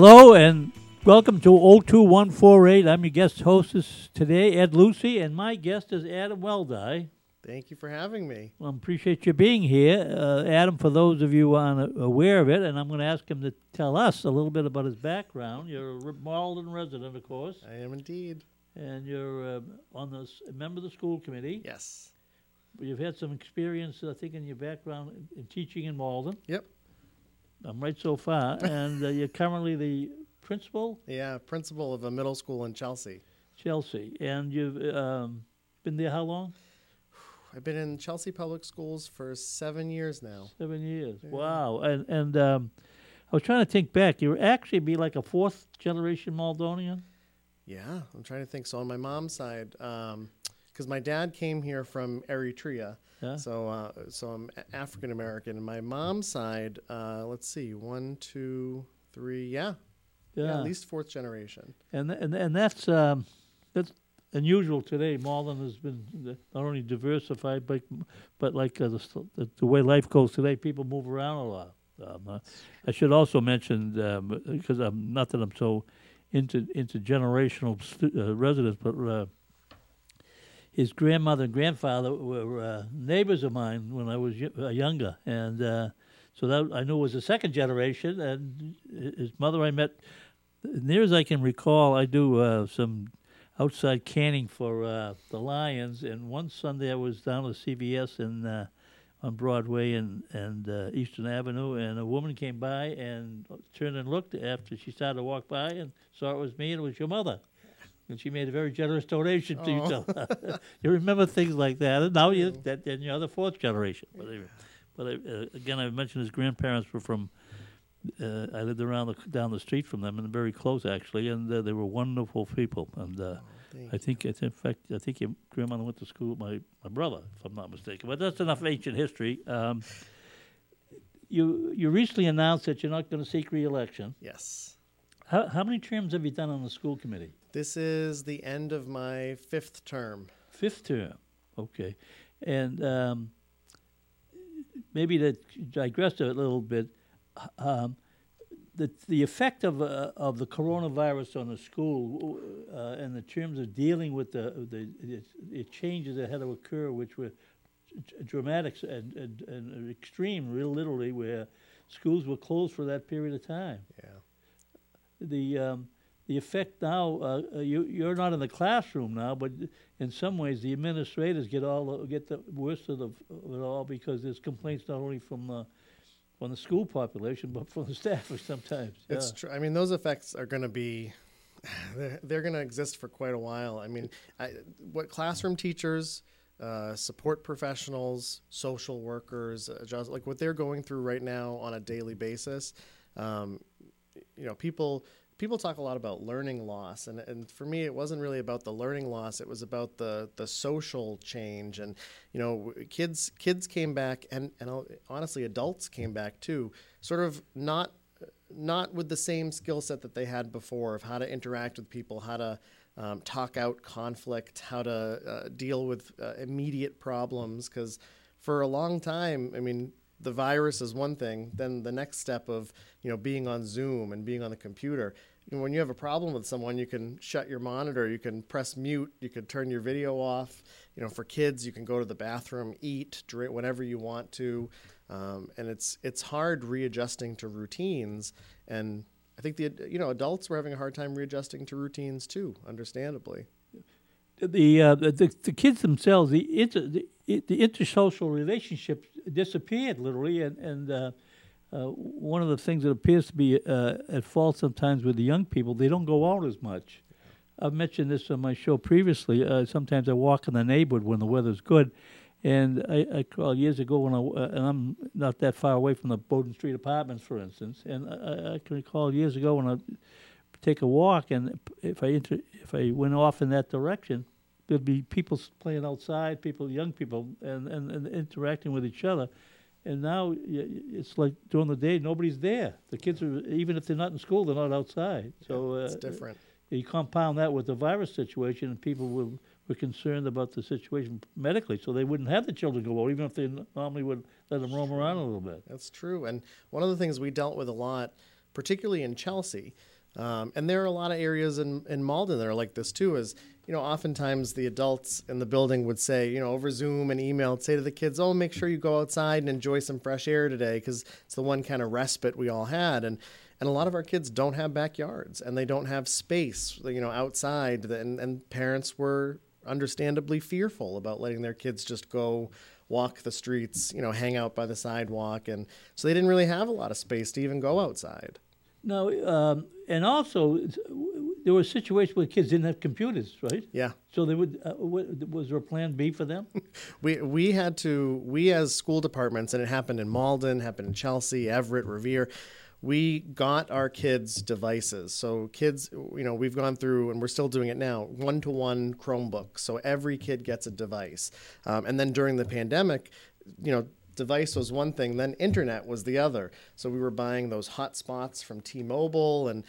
Hello and welcome to 02148. I'm your guest hostess today, Ed Lucey, and my guest is Adam Weldai. Thank you for having me. Well, I appreciate you being here. Uh, Adam, for those of you who aren't aware of it, and I'm going to ask him to tell us a little bit about his background. You're a Malden resident, of course, I am indeed. and you're uh, on the a member of the school committee. Yes. You've had some experience, I think, in your background in- in teaching in Malden. Yep. I'm right so far, and uh, you're currently the principal Yeah, principal of a middle school in Chelsea. Chelsea, and you've um, been there how long? I've been in Chelsea Public Schools for seven years now. Seven years. Yeah. Wow. And and um, I was trying to think back. You were actually be like a fourth generation Maldonian. Yeah, I'm trying to think. So on my mom's side, because my dad came here from Eritrea, Yeah. so uh, so I'm African American. And my mom's side, uh, let's see, one, two, three, yeah, yeah, at least fourth generation. And th- and and that's um, that's unusual today. Malden has been not only diversified, but but like uh, the, the the way life goes today, people move around a lot. Um, uh, I should also mention because I'm not that I'm so into into generational stu- uh, residents, but. His grandmother and grandfather were uh, neighbors of mine when I was y- uh, younger, and uh, so that I knew was the second generation. And his mother I met, near as I can recall, I do uh, some outside canning for uh, the Lions. And one Sunday I was down at CVS in uh, on Broadway and and Eastern Avenue, and a woman came by and turned and looked after she started to walk by and saw it was me and it was your mother. And she made a very generous donation to you. Oh. So you remember things like that, and now you that then you're the fourth generation. But, but uh, again, I mentioned his grandparents were from. Uh, I lived around the, down the street from them, and very close actually, and uh, they were wonderful people. And uh, Thank I think, it's in fact, I think your grandmother went to school with my, my brother, if I'm not mistaken. But that's enough ancient history. Um, you you recently announced that you're not going to seek re-election. Yes. How, how many terms have you done on the school committee? This is the end of my fifth term. Fifth term. Okay. And um, maybe to digress a little bit, um, the, the effect of, uh, of the coronavirus on the school uh, and the terms of dealing with the, the, the, the changes that had to occur, which were dramatic and, and, and extreme, real literally, where schools were closed for that period of time Yeah. the um, the effect now. Uh, uh, you you're not in the classroom now, but in some ways the administrators get all the, get the worst of, the, of it all because there's complaints not only from the from the school population but from the staffers sometimes. It's yeah. true. I mean, those effects are going to be, they're, they're going to exist for quite a while. I mean, I, what classroom teachers, uh, support professionals, social workers, uh, like what they're going through right now on a daily basis. Um, you know, people people talk a lot about learning loss, and, and for me, it wasn't really about the learning loss. It was about the the social change, and you know, kids kids came back, and and honestly, adults came back too, sort of not not with the same skill set that they had before of how to interact with people, how to um, talk out conflict, how to uh, deal with uh, immediate problems. Because for a long time, I mean, the virus is one thing. Then the next step of you know being on Zoom and being on the computer. When you have a problem with someone, you can shut your monitor, you can press mute, you can turn your video off. You know, for kids, you can go to the bathroom, eat, drink, whenever you want to, um, and it's it's hard readjusting to routines. And I think the you know adults were having a hard time readjusting to routines too, understandably the, uh, the the kids themselves, the inter, the, the intersocial relationships disappeared literally, and and uh, uh, one of the things that appears to be uh, at fault sometimes with the young people, they don't go out as much. I've mentioned this on my show previously. Uh, sometimes I walk in the neighborhood when the weather's good, and I, I recall years ago when I uh, and I'm not that far away from the Bowden Street apartments, for instance, and I, I can recall years ago when I take a walk, and if I inter- if I went off in that direction, there'd be people playing outside, people, young people, and, and, and interacting with each other. And now it's like during the day, nobody's there. The kids are, even if they're not in school, they're not outside. So yeah, it's uh, different. You compound that with the virus situation, and people were, were concerned about the situation medically, so they wouldn't have the children go out, even if they normally would let them roam around a little bit. That's true. And one of the things we dealt with a lot, particularly in Chelsea, um, and there are a lot of areas in, in Malden that are like this too. Is you know, oftentimes the adults in the building would say, you know, over Zoom and email, say to the kids, "Oh, make sure you go outside and enjoy some fresh air today," because it's the one kind of respite we all had. And and a lot of our kids don't have backyards and they don't have space, you know, outside. And and parents were understandably fearful about letting their kids just go walk the streets, you know, hang out by the sidewalk, and so they didn't really have a lot of space to even go outside. No, um, and also there were situations where kids didn't have computers, right? Yeah. So they would. Uh, was there a plan B for them? we we had to. We as school departments, and it happened in Malden, happened in Chelsea, Everett, Revere. We got our kids devices. So kids, you know, we've gone through, and we're still doing it now. One to one Chromebook. So every kid gets a device. Um, and then during the pandemic, you know, device was one thing, then internet was the other. So we were buying those hotspots from T-Mobile, and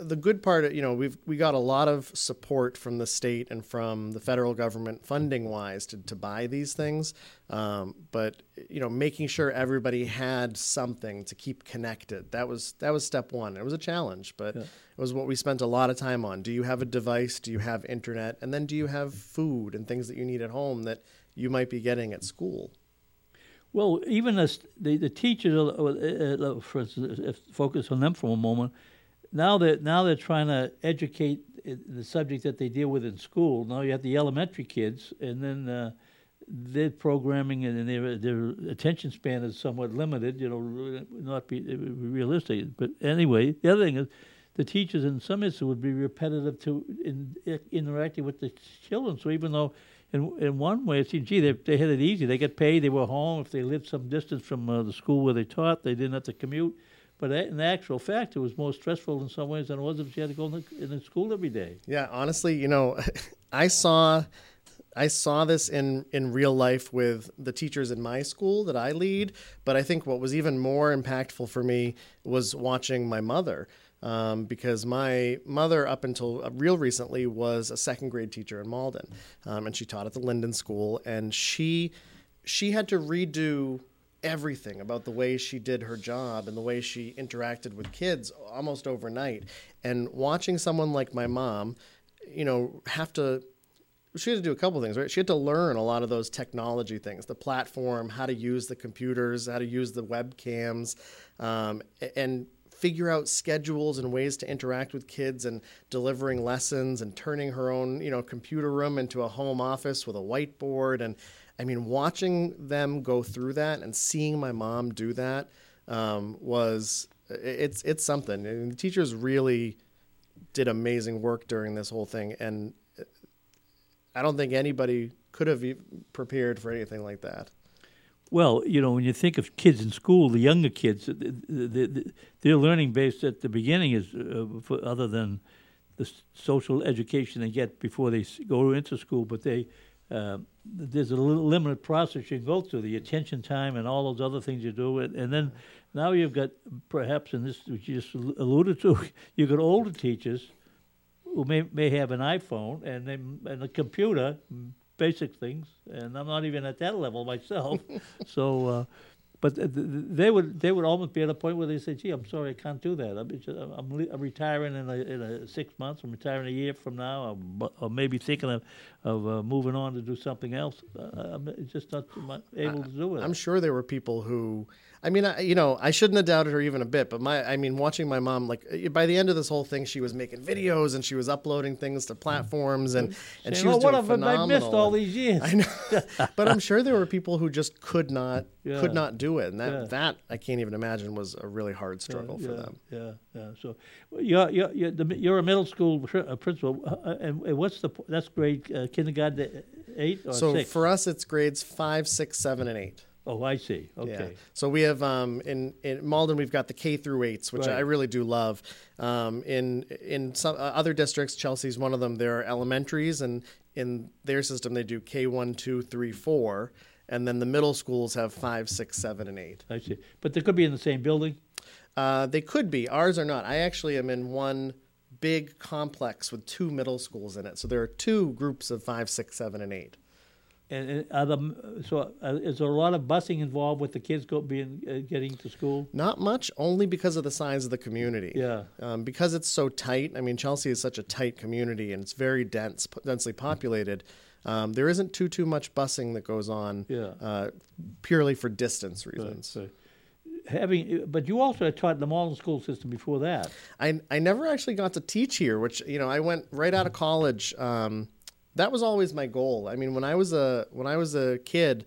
the good part, you know, we've we got a lot of support from the state and from the federal government funding wise to, to buy these things. Um, but you know, making sure everybody had something to keep connected that was that was step one. It was a challenge, but. Yeah. It was what we spent a lot of time on. Do you have a device? Do you have internet? And then do you have food and things that you need at home that you might be getting at school? Well, even as the the teachers, uh, uh, uh, for instance, focus on them for a moment. Now that now they're trying to educate the subject that they deal with in school. Now you have the elementary kids, and then uh, their programming and their their attention span is somewhat limited. You know, not be realistic. But anyway, the other thing is the teachers in some instances would be repetitive to in, interacting with the children. So even though in in one way, it seems, gee, they they had it easy. They get paid. They were home. If they lived some distance from uh, the school where they taught, they didn't have to commute. But in actual fact, it was more stressful in some ways than it was if you had to go in the, in school every day. Yeah, honestly, you know, I saw. I saw this in, in real life with the teachers in my school that I lead, but I think what was even more impactful for me was watching my mother um, because my mother, up until uh, real recently, was a second grade teacher in Malden, um, and she taught at the Linden School, and she she had to redo everything about the way she did her job and the way she interacted with kids almost overnight. And watching someone like my mom, you know, have to she had to do a couple things, right? She had to learn a lot of those technology things, the platform, how to use the computers, how to use the webcams, um, and figure out schedules and ways to interact with kids and delivering lessons and turning her own you know computer room into a home office with a whiteboard. And i mean watching them go through that and seeing my mom do that um, was it's it's something. And the teachers really did amazing work during this whole thing. And i don't think anybody could have prepared for anything like that well, you know, when you think of kids in school, the younger kids, their learning base at the beginning is uh, other than the social education they get before they go into school, but they uh, there's a limited process you go through, the attention time and all those other things you do, and, and then now you've got perhaps, and this which you just alluded to, you've got older teachers who may may have an iPhone and they, and a computer basic things, and I'm not even at that level myself. so, uh, but th- th- they would they would almost be at a point where they say, "Gee, I'm sorry, I can't do that. I'm, just, I'm, le- I'm retiring in a, in a six months. I'm retiring a year from now. I'm, or maybe thinking of of uh, moving on to do something else. Uh, I'm just not able to do it." I'm sure there were people who, I mean, I, you know, I shouldn't have doubted her even a bit. But my, I mean, watching my mom, like uh, by the end of this whole thing, she was making videos and she was uploading things to platforms, and and she was "Oh, doing what have I phenomenal. missed all these years? I know, but I'm sure there were people who just could not Yeah. could not do it, and that Yeah. that I can't even imagine was a really hard struggle yeah, for them. Yeah, yeah. So well, you're you're you're, the, you're a middle school uh, principal, uh, and, and what's the that's grade uh, kindergarten eight or So six? for us, it's grades five, six, seven, and eight. Oh, I see. Yeah. Okay. So we have um, in in Malden we've got the K through eights, which Right. I really do love. Um, in in some uh, other districts, Chelsea's one of them. There are elementaries, and in their system they do K one, two, three, four, and then the middle schools have five, six, seven, and eight. I see. But they could be in the same building. Uh, they could be. Ours are not. I actually am in one big complex with two middle schools in it. So there are two groups of five, six, seven, and eight. And, the, so uh, is there a lot of busing involved with the kids go being uh, getting to school? Not much, only because of the size of the community. Yeah. Um, because it's so tight. I mean, Chelsea is such a tight community, and it's very dense, densely populated. Um, there isn't too too much busing that goes on. Yeah. Uh, purely for distance reasons. right. Having, but you also had taught the Malden school system before that. I I never actually got to teach here, which you know I went right out of college. Um, that was always my goal. I mean, when I was a when I was a kid,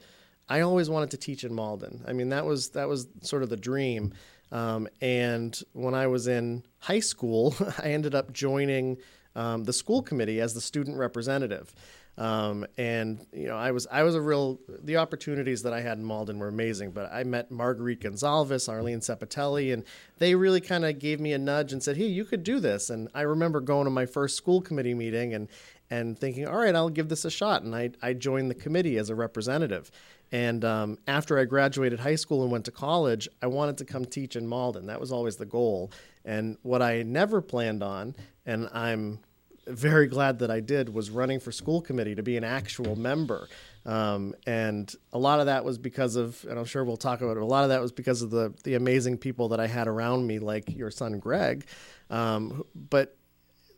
I always wanted to teach in Malden. I mean, that was that was sort of the dream. Um, and when I was in high school, I ended up joining um, the school committee as the student representative. Um, and you know, I was I was a real the opportunities that I had in Malden were amazing. But I met Marguerite Gonzalez, Arlene Sepatelli, and they really kind of gave me a nudge and said, "Hey, you could do this." And I remember going to my first school committee meeting and and thinking, "All right, I'll give this a shot." And I I joined the committee as a representative. And um, after I graduated high school and went to college, I wanted to come teach in Malden. That was always the goal. And what I never planned on, and I'm very glad that I did was running for school committee to be an actual member. Um, and a lot of that was because of, and I'm sure we'll talk about it, a lot of that was because of the, the amazing people that I had around me, like your son Greg. Um, but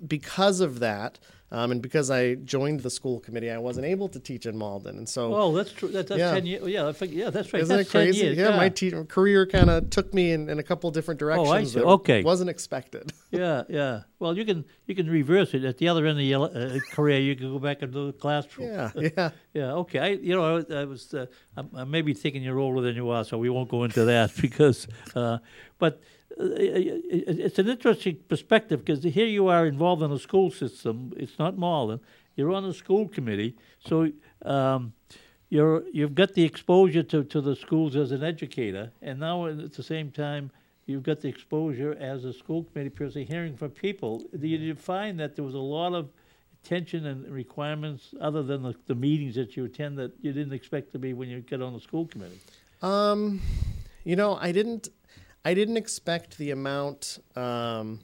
because of that, um, and because I joined the school committee, I wasn't able to teach in Malden. And so Oh, that's true. That, that's Yeah. ten years. Yeah, think, yeah, that's right. isn't that's it crazy? 10 years. yeah, my te- career kind of took me in, in a couple different directions. Oh, I see. that Okay. wasn't expected. yeah, yeah. Well, you can you can reverse it at the other end of your uh, career. You can go back into the classroom. yeah, yeah. Yeah, okay. I, you know, I, was- I was, uh, I'm, I may be thinking you're older than you are, so we won't go into that because, uh, but it's an interesting perspective because here you are involved in a school system. It's not Malden. You're on the school committee, so um, you're you've got the exposure to, to the schools as an educator, and now at the same time. You've got the exposure as a school committee person, hearing from people. Did you find that there was a lot of attention and requirements other than the, the meetings that you attend that you didn't expect to be when you get on the school committee? Um, you know, I didn't, I didn't expect the amount um,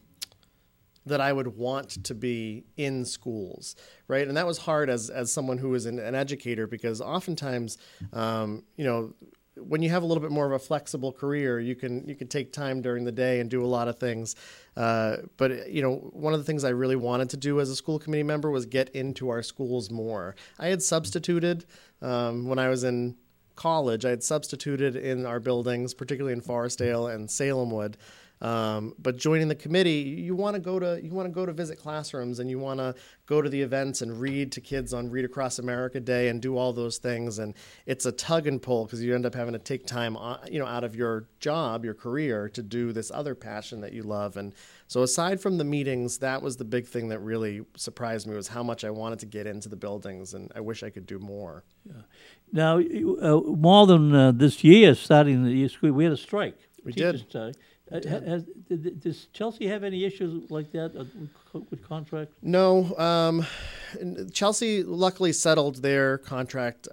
that I would want to be in schools, right? And that was hard as as someone who an, an educator because oftentimes, um, you know. When you have a little bit more of a flexible career, you can you can take time during the day and do a lot of things. Uh, but you know, one of the things I really wanted to do as a school committee member was get into our schools more. I had substituted um, when I was in college, I had substituted in our buildings, particularly in Forestdale and Salemwood. Um, but joining the committee, you want to go to you want to go to visit classrooms and you want to go to the events and read to kids on Read Across America Day and do all those things. And it's a tug and pull because you end up having to take time, you know, out of your job, your career, to do this other passion that you love. And so, aside from the meetings, that was the big thing that really surprised me was how much I wanted to get into the buildings, and I wish I could do more. Yeah. Now, uh, more than uh, this year, starting the year school, we had a strike. We teachers' did. strike. Uh, ha- has, did, does Chelsea have any issues like that uh, with, co- with contracts? No, um, Chelsea luckily settled their contract,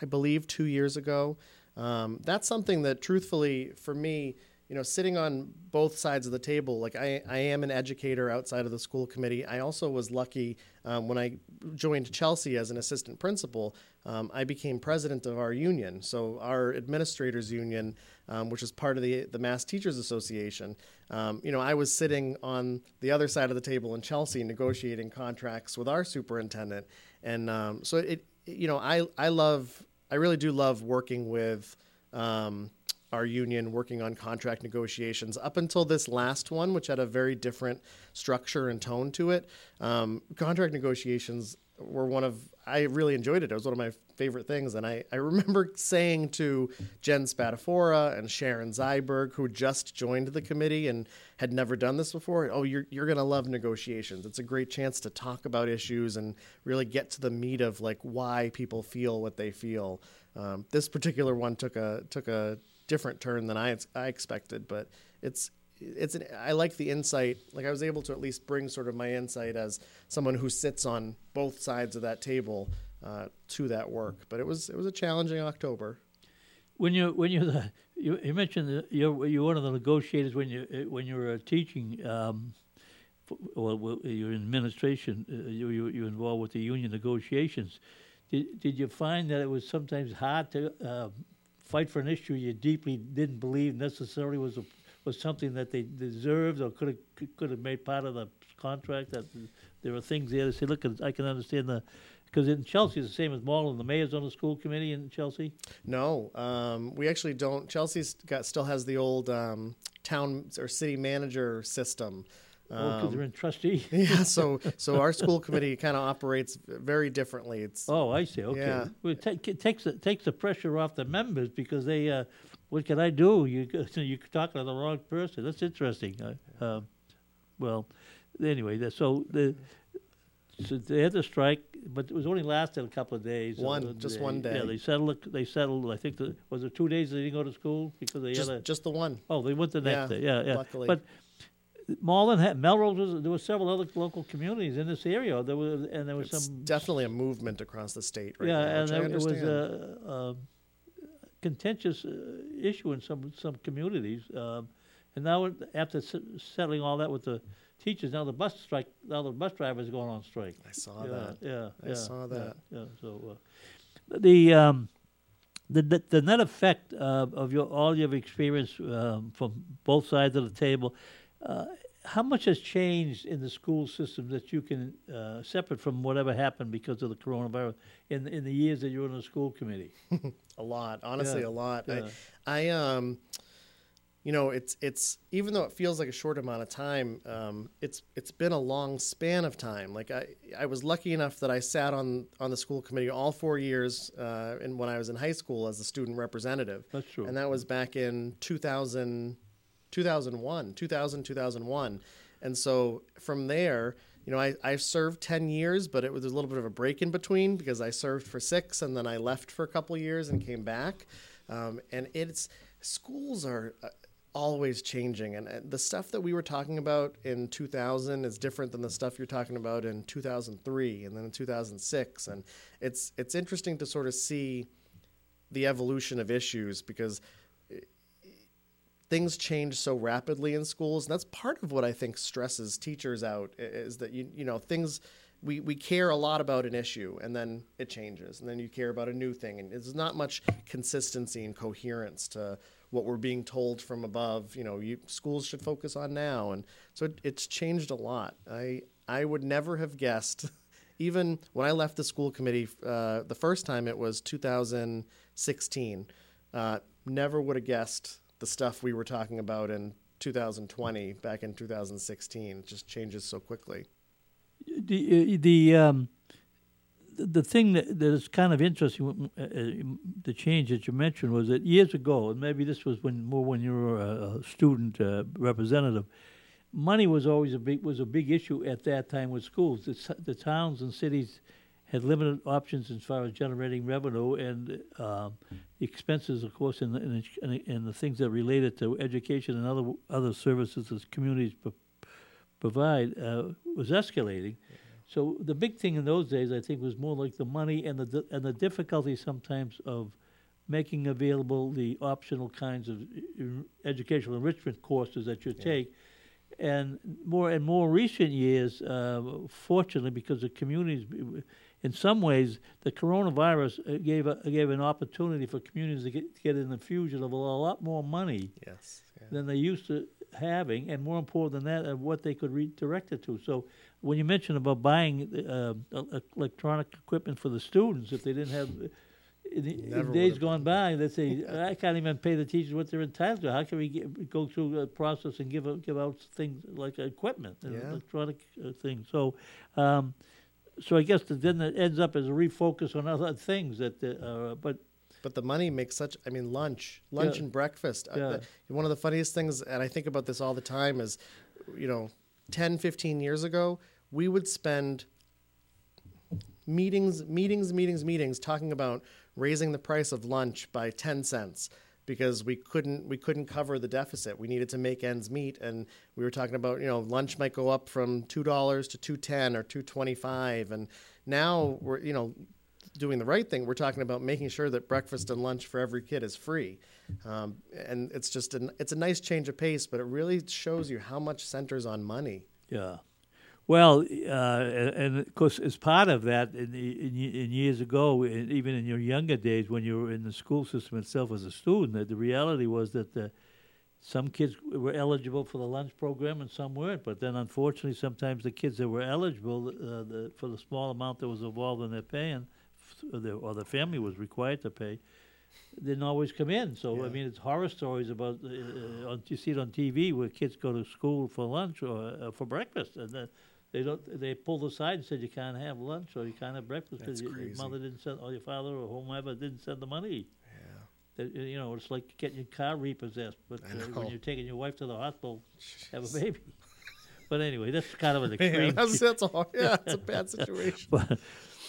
I believe, two years ago. Um, that's something that, truthfully, for me, you know, sitting on both sides of the table, like I, I am an educator outside of the school committee. I also was lucky um, when I joined Chelsea as an assistant principal. Um, I became president of our union, so our administrators union, um, which is part of the the Mass Teachers Association. Um, you know, I was sitting on the other side of the table in Chelsea negotiating contracts with our superintendent, and um, so it, you know, I I love, I really do love working with. Um, our union working on contract negotiations up until this last one, which had a very different structure and tone to it. Um, contract negotiations were one of I really enjoyed it. It was one of my favorite things, and I, I remember saying to Jen Spatafora and Sharon Zyberg, who just joined the committee and had never done this before, "Oh, you're you're gonna love negotiations. It's a great chance to talk about issues and really get to the meat of like why people feel what they feel." Um, this particular one took a took a different turn than I I expected, but it's it's an, I like the insight. Like I was able to at least bring sort of my insight as someone who sits on both sides of that table uh, to that work. But it was it was a challenging October. When you when you're the you, you mentioned that you're you're one of the negotiators when you when you were teaching. Um, well, you're in administration. Uh, you you involved with the union negotiations. Did did you find that it was sometimes hard to uh, fight for an issue you deeply didn't believe necessarily was a, was something that they deserved or could have could have made part of the contract. That there are things there to say, look, I can understand the because in Chelsea it's the same as Malden. The mayor's on the school committee in Chelsea. No, um, we actually don't. Chelsea's got still has the old um, town or city manager system. Oh, because they're in trustee. yeah, so so our school committee kind of operates very differently. It's oh, I see. Okay, Yeah. well, it, take, it takes the, takes the pressure off the members because they, uh, what can I do? You you're talking to the wrong person. That's interesting. Uh, um, well, anyway, that- so the so they had the strike, but it was only lasted a couple of days. One- Uh, just they- one day. Yeah, they settled. They settled. I think the, was it two days they didn't go to school because they just had a. just the one. Oh, they went the next Yeah, day. Yeah, yeah. luckily. But Malden had Melrose. Was, there were several other local communities in this area. There was, and there was It's some definitely a movement across the state right yeah, now, and it was a, a contentious uh, issue in some some communities. Um, and now, after settling all that with the teachers, now the bus strike. Now the bus drivers going on strike. I saw yeah, that. Yeah, I yeah, saw that. Yeah, so uh, the um, the the the net effect uh, of your all you've experienced um, from both sides of the table. Uh, how much has changed in the school system that you can uh, separate from whatever happened because of the coronavirus in in the years that you were on the school committee? A lot, honestly, Yeah, a lot. yeah. I, I, um, you know, it's it's even though it feels like a short amount of time, um, it's it's been a long span of time. Like I, I was lucky enough that I sat on on the school committee all four years, uh, and when I was in high school as a student representative. That's true. And that was back in 2000, 2001, 2000, 2001. And so from there, you know, I, I served 10 years, but it was a little bit of a break in between because I served for six and then I left for a couple years and came back. Um, and it's schools are uh, always changing. And uh, the stuff that we were talking about in 2000 is different than the stuff you're talking about in 2003 and then in 2006. And it's, it's interesting to sort of see the evolution of issues because things change so rapidly in schools and that's part of what i think stresses teachers out is that you you know things we, we care a lot about an issue and then it changes and then you care about a new thing and there's not much consistency and coherence to what we're being told from above you know you, schools should focus on now and so it, it's changed a lot. I i would never have guessed even when i left the school committee uh, the first time it was 2016 uh, never would have guessed the stuff we were talking about in 2020 back in 2016 it just changes so quickly the uh, the um, the thing that, that is kind of interesting, uh, uh, the change that you mentioned was that years ago, and maybe this was when more when you were a, a student uh, representative, money was always a big was a big issue at that time with schools. The, the towns and cities had limited options as far as generating revenue, and um, the expenses, of course, and the, and, the, and the things that related to education and other other services that communities pro- provide uh, was escalating. So the big thing in those days, I think, was more like the money and the and the difficulty sometimes of making available the optional kinds of uh, educational enrichment courses that you take. And more and more recent years, uh, fortunately, because the communities, in some ways, the coronavirus uh, gave a, gave an opportunity for communities to get, to get an infusion of a lot more money Yes. Yeah. than they used to having, and more important than that, of what they could redirect it to. So when you mentioned about buying uh, electronic equipment for the students, if they didn't have, in, the, in days gone by, they say, I can't even pay the teachers what they're entitled to. How can we get, go through a process and give out, give out things like equipment, Yeah. electronic uh, things? So. Um, so I guess then it ends up as a refocus on other things that, uh, but But the money makes such. I mean, lunch, lunch Yeah. and breakfast. Uh, Yeah. the- one of the funniest things, and I think about this all the time, is, you know, 10, 15 years ago, we would spend meetings, meetings, meetings, meetings talking about raising the price of lunch by 10 cents because we couldn't we couldn't cover the deficit. We needed to make ends meet and we were talking about, you know, lunch might go up from $2 to 210 or 225 and now we're, you know, doing the right thing. We're talking about making sure that breakfast and lunch for every kid is free, um, and it's just an, it's a nice change of pace, but it really shows you how much centers on money. Yeah. Well, uh, and, of course, as part of that, in, in, in years ago, even in your younger days, when you were in the school system itself as a student, that the reality was that the, some kids were eligible for the lunch program and some weren't. But then, unfortunately, sometimes the kids that were eligible uh, the, for the small amount that was involved in their paying, or the, or the family was required to pay, didn't always come in. So I mean, it's horror stories about uh, uh, on, you see it on TV where kids go to school for lunch or uh, for breakfast, and then they don't. They pulled aside and said you can't have lunch or you can't have breakfast because your, your mother didn't send or your father or whomever didn't send the money. Yeah. That, you know, it's like getting your car repossessed, but uh, when you're taking your wife to the hospital, have a baby. But anyway, that's kind of an Man, extreme. that's, that's all. Yeah, it's a bad situation. But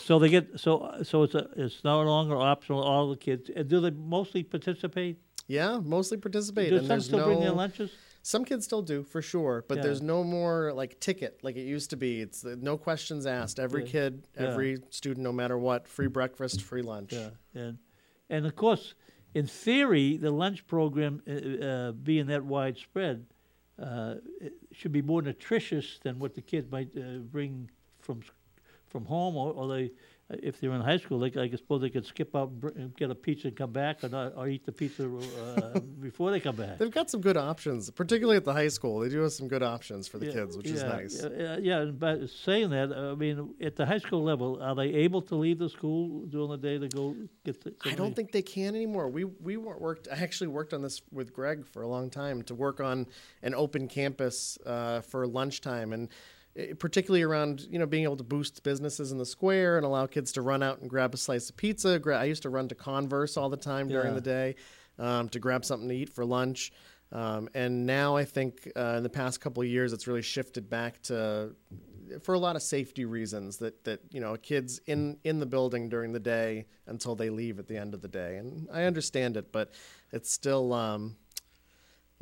so they get so so it's a it's no longer optional. All the kids do they mostly participate? Yeah, mostly participate. Do and some still no, bring their lunches? Some kids still do for sure, but Yeah. there's no more like ticket like it used to be. It's the, no questions asked. Every kid, every student, no matter what, free breakfast, free lunch. Yeah, and and of course, in theory, the lunch program uh, uh, being that widespread uh, should be more nutritious than what the kids might uh, bring from from home, or, or they. If they're in high school, they, I suppose they could skip out and get a pizza and come back, or not, or eat the pizza uh, before they come back. They've got some good options, particularly at the high school. They do have some good options for the Yeah, kids, which is nice. Yeah, yeah, but saying that, I mean, at the high school level, are they able to leave the school during the day to go get the? I don't think they can anymore. We we worked. I actually worked on this with Greg for a long time to work on an open campus uh, for lunchtime, and particularly around you know being able to boost businesses in the square and allow kids to run out and grab a slice of pizza. I used to run to Converse all the time during Yeah. the day um, to grab something to eat for lunch. Um, and now I think uh, in the past couple of years, it's really shifted back to for a lot of safety reasons that that you know kids in in the building during the day until they leave at the end of the day and i understand it but it's still um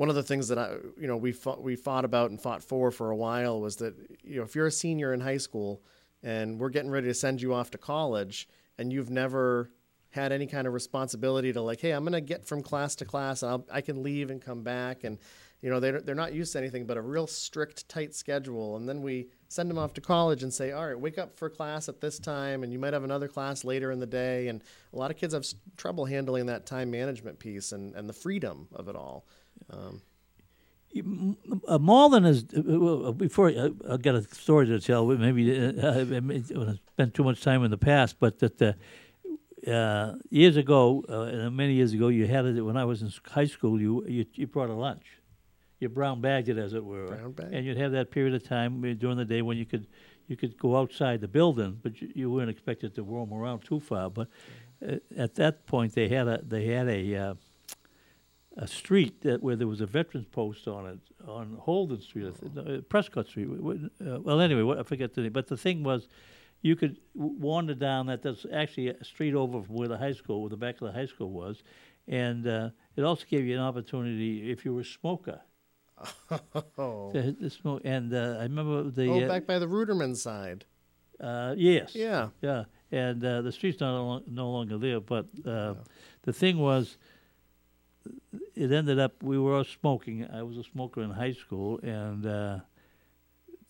one of the things that I, you know, we fought, we fought about and fought for for a while was that, you know, if you're a senior in high school and we're getting ready to send you off to college and you've never had any kind of responsibility to like, hey, I'm going to get from class to class and I'll, I can leave and come back and, you know, they're, they're not used to anything but a real strict, tight schedule. And then we send them off to college and say, all right, wake up for class at this time, and you might have another class later in the day. And a lot of kids have trouble handling that time management piece and, and the freedom of it all. Um, Uh, Malden is uh, well, before I, I got a story to tell. Maybe uh, I spent too much time in the past, but that uh, uh, years ago, uh, many years ago, you had it when I was in high school. You you, you brought a lunch, you brown bagged it as it were, and you'd have that period of time uh, during the day when you could you could go outside the building, but you, you weren't expected to roam around too far. But uh, at that point, they had a they had a uh, a street that where there was a veterans post on it on Holden Street, no, uh, Prescott Street. Uh, well, anyway, what, I forget the name. But the thing was, you could wander down that. There's actually a street over from where the high school, where the back of the high school was, and uh, it also gave you an opportunity if you were a smoker. oh, To, to smoke. And uh, I remember the oh uh, back by the Ruderman side. uh, yes, Yeah. yeah. and uh, the street's not no longer there. But uh, the thing was, it ended up we were all smoking. I was a smoker in high school, and uh,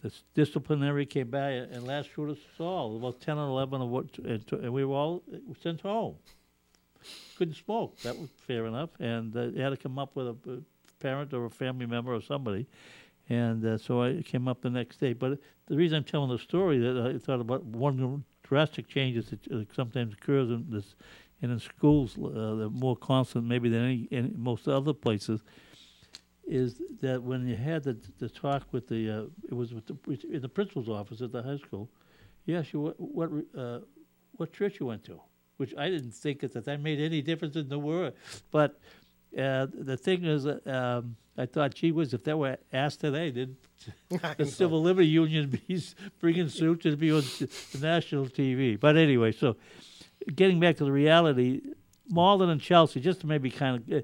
the disciplinary came by and last shoot us all about ten or eleven of what, and, and we were all sent home. Couldn't smoke. That was fair enough, and uh, you had to come up with a, a parent or a family member or somebody. And uh, so I came up the next day. But the reason I'm telling the story that I thought about one drastic changes that uh, sometimes occurs in this, and in schools uh, they're more constant maybe than any, any most other places, is that when you had the, the talk with the uh, it was with the, in the principal's office at the high school, he asked you what what uh, what church you went to, which I didn't think that that made any difference in the world, but. Uh, the thing is, uh, um, I thought, gee whiz, if that were asked today, did the Civil Liberty Union be bringing suit to be on the national TV? But anyway, so getting back to the reality, Malden and Chelsea, just to maybe kind of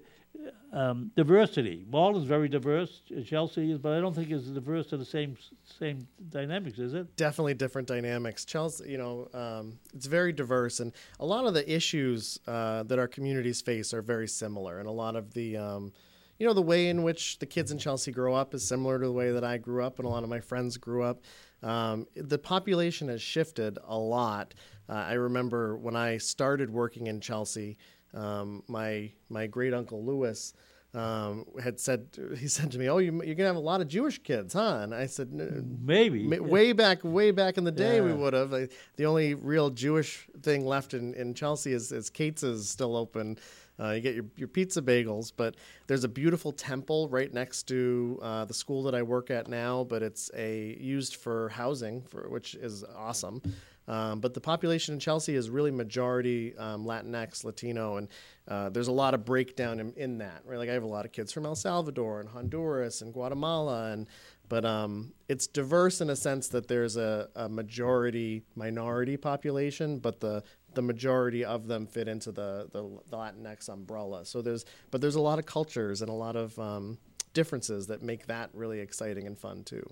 uh, um, diversity. Malden's very diverse, Chelsea is, but I don't think it's diverse to the same same dynamics, is it? definitely different dynamics. Chelsea, you know, um, it's very diverse, and a lot of the issues uh, that our communities face are very similar, and a lot of the, um, you know, the way in which the kids in Chelsea grow up is similar to the way that I grew up, and a lot of my friends grew up. Um, the population has shifted a lot. Uh, I remember when I started working in Chelsea, um, my my great uncle Lewis um, had said he said to me, "Oh, you, you're gonna have a lot of Jewish kids, huh?" And I said, Maybe. Ma- Way back, way back in the day, we would have. The only real Jewish thing left in, in Chelsea is, is Kate's is still open. Uh, you get your, your pizza bagels, but there's a beautiful temple right next to uh, the school that I work at now. But it's a used for housing, for which is awesome. Um, but the population in Chelsea is really majority um, Latinx, Latino, and uh, there's a lot of breakdown in, in that. Right, like I have a lot of kids from El Salvador and Honduras and Guatemala, and but um, it's diverse in a sense that there's a, a majority minority population, but the the majority of them fit into the, the the Latinx umbrella. So there's but there's a lot of cultures and a lot of um, differences that make that really exciting and fun too.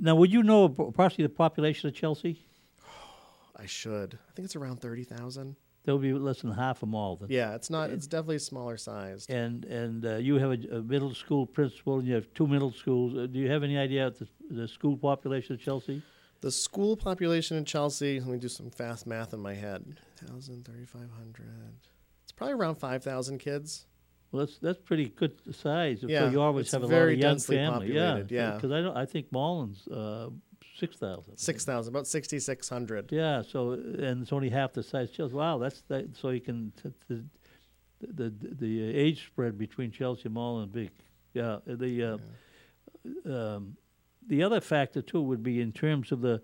Now, would you know approximately the population of Chelsea? I should. I think it's around thirty thousand. That would be less than half of Malden. Yeah, it's not. It's definitely smaller sized. And and uh, you have a, a middle school principal, and you have two middle schools. Uh, do you have any idea of the, the school population of Chelsea? The school population in Chelsea, let me do some fast math in my head 1,000, 3,500. It's probably around 5,000 kids. Well, that's that's pretty good size. Yeah, so you always have a very lot of young densely family. populated, yeah. because I don't. I think Malden's uh, six thousand. 6,000, about 6,600. Yeah. So and it's only half the size of Chelsea. Wow, that's that. So you can t- the, the the the age spread between Chelsea Mall and big. Yeah. The uh, um, the other factor too would be in terms of the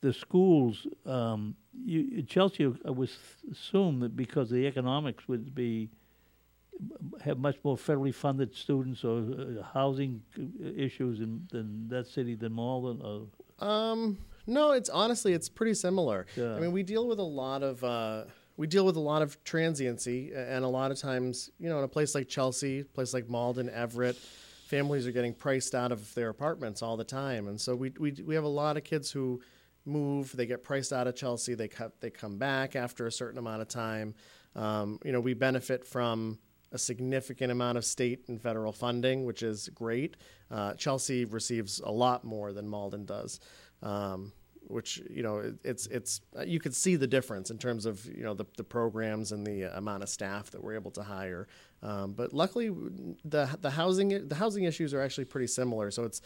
the schools. Um, you, Chelsea uh, was assumed that because the economics would be have much more federally funded students or uh, housing uh, issues in, than that city than Malden. Or, Um, no, it's honestly it's pretty similar. Yeah. I mean, we deal with a lot of uh, we deal with a lot of transiency, and a lot of times, you know, in a place like Chelsea, a place like Malden, Everett, families are getting priced out of their apartments all the time, and so we we we have a lot of kids who move, they get priced out of Chelsea, they cut they come back after a certain amount of time. Um, you know, we benefit from a significant amount of state and federal funding, which is great. Uh, Chelsea receives a lot more than Malden does, um, which you know it, it's it's you could see the difference in terms of you know the, the programs and the amount of staff that we're able to hire. Um, but luckily, the the housing the housing issues are actually pretty similar. So it's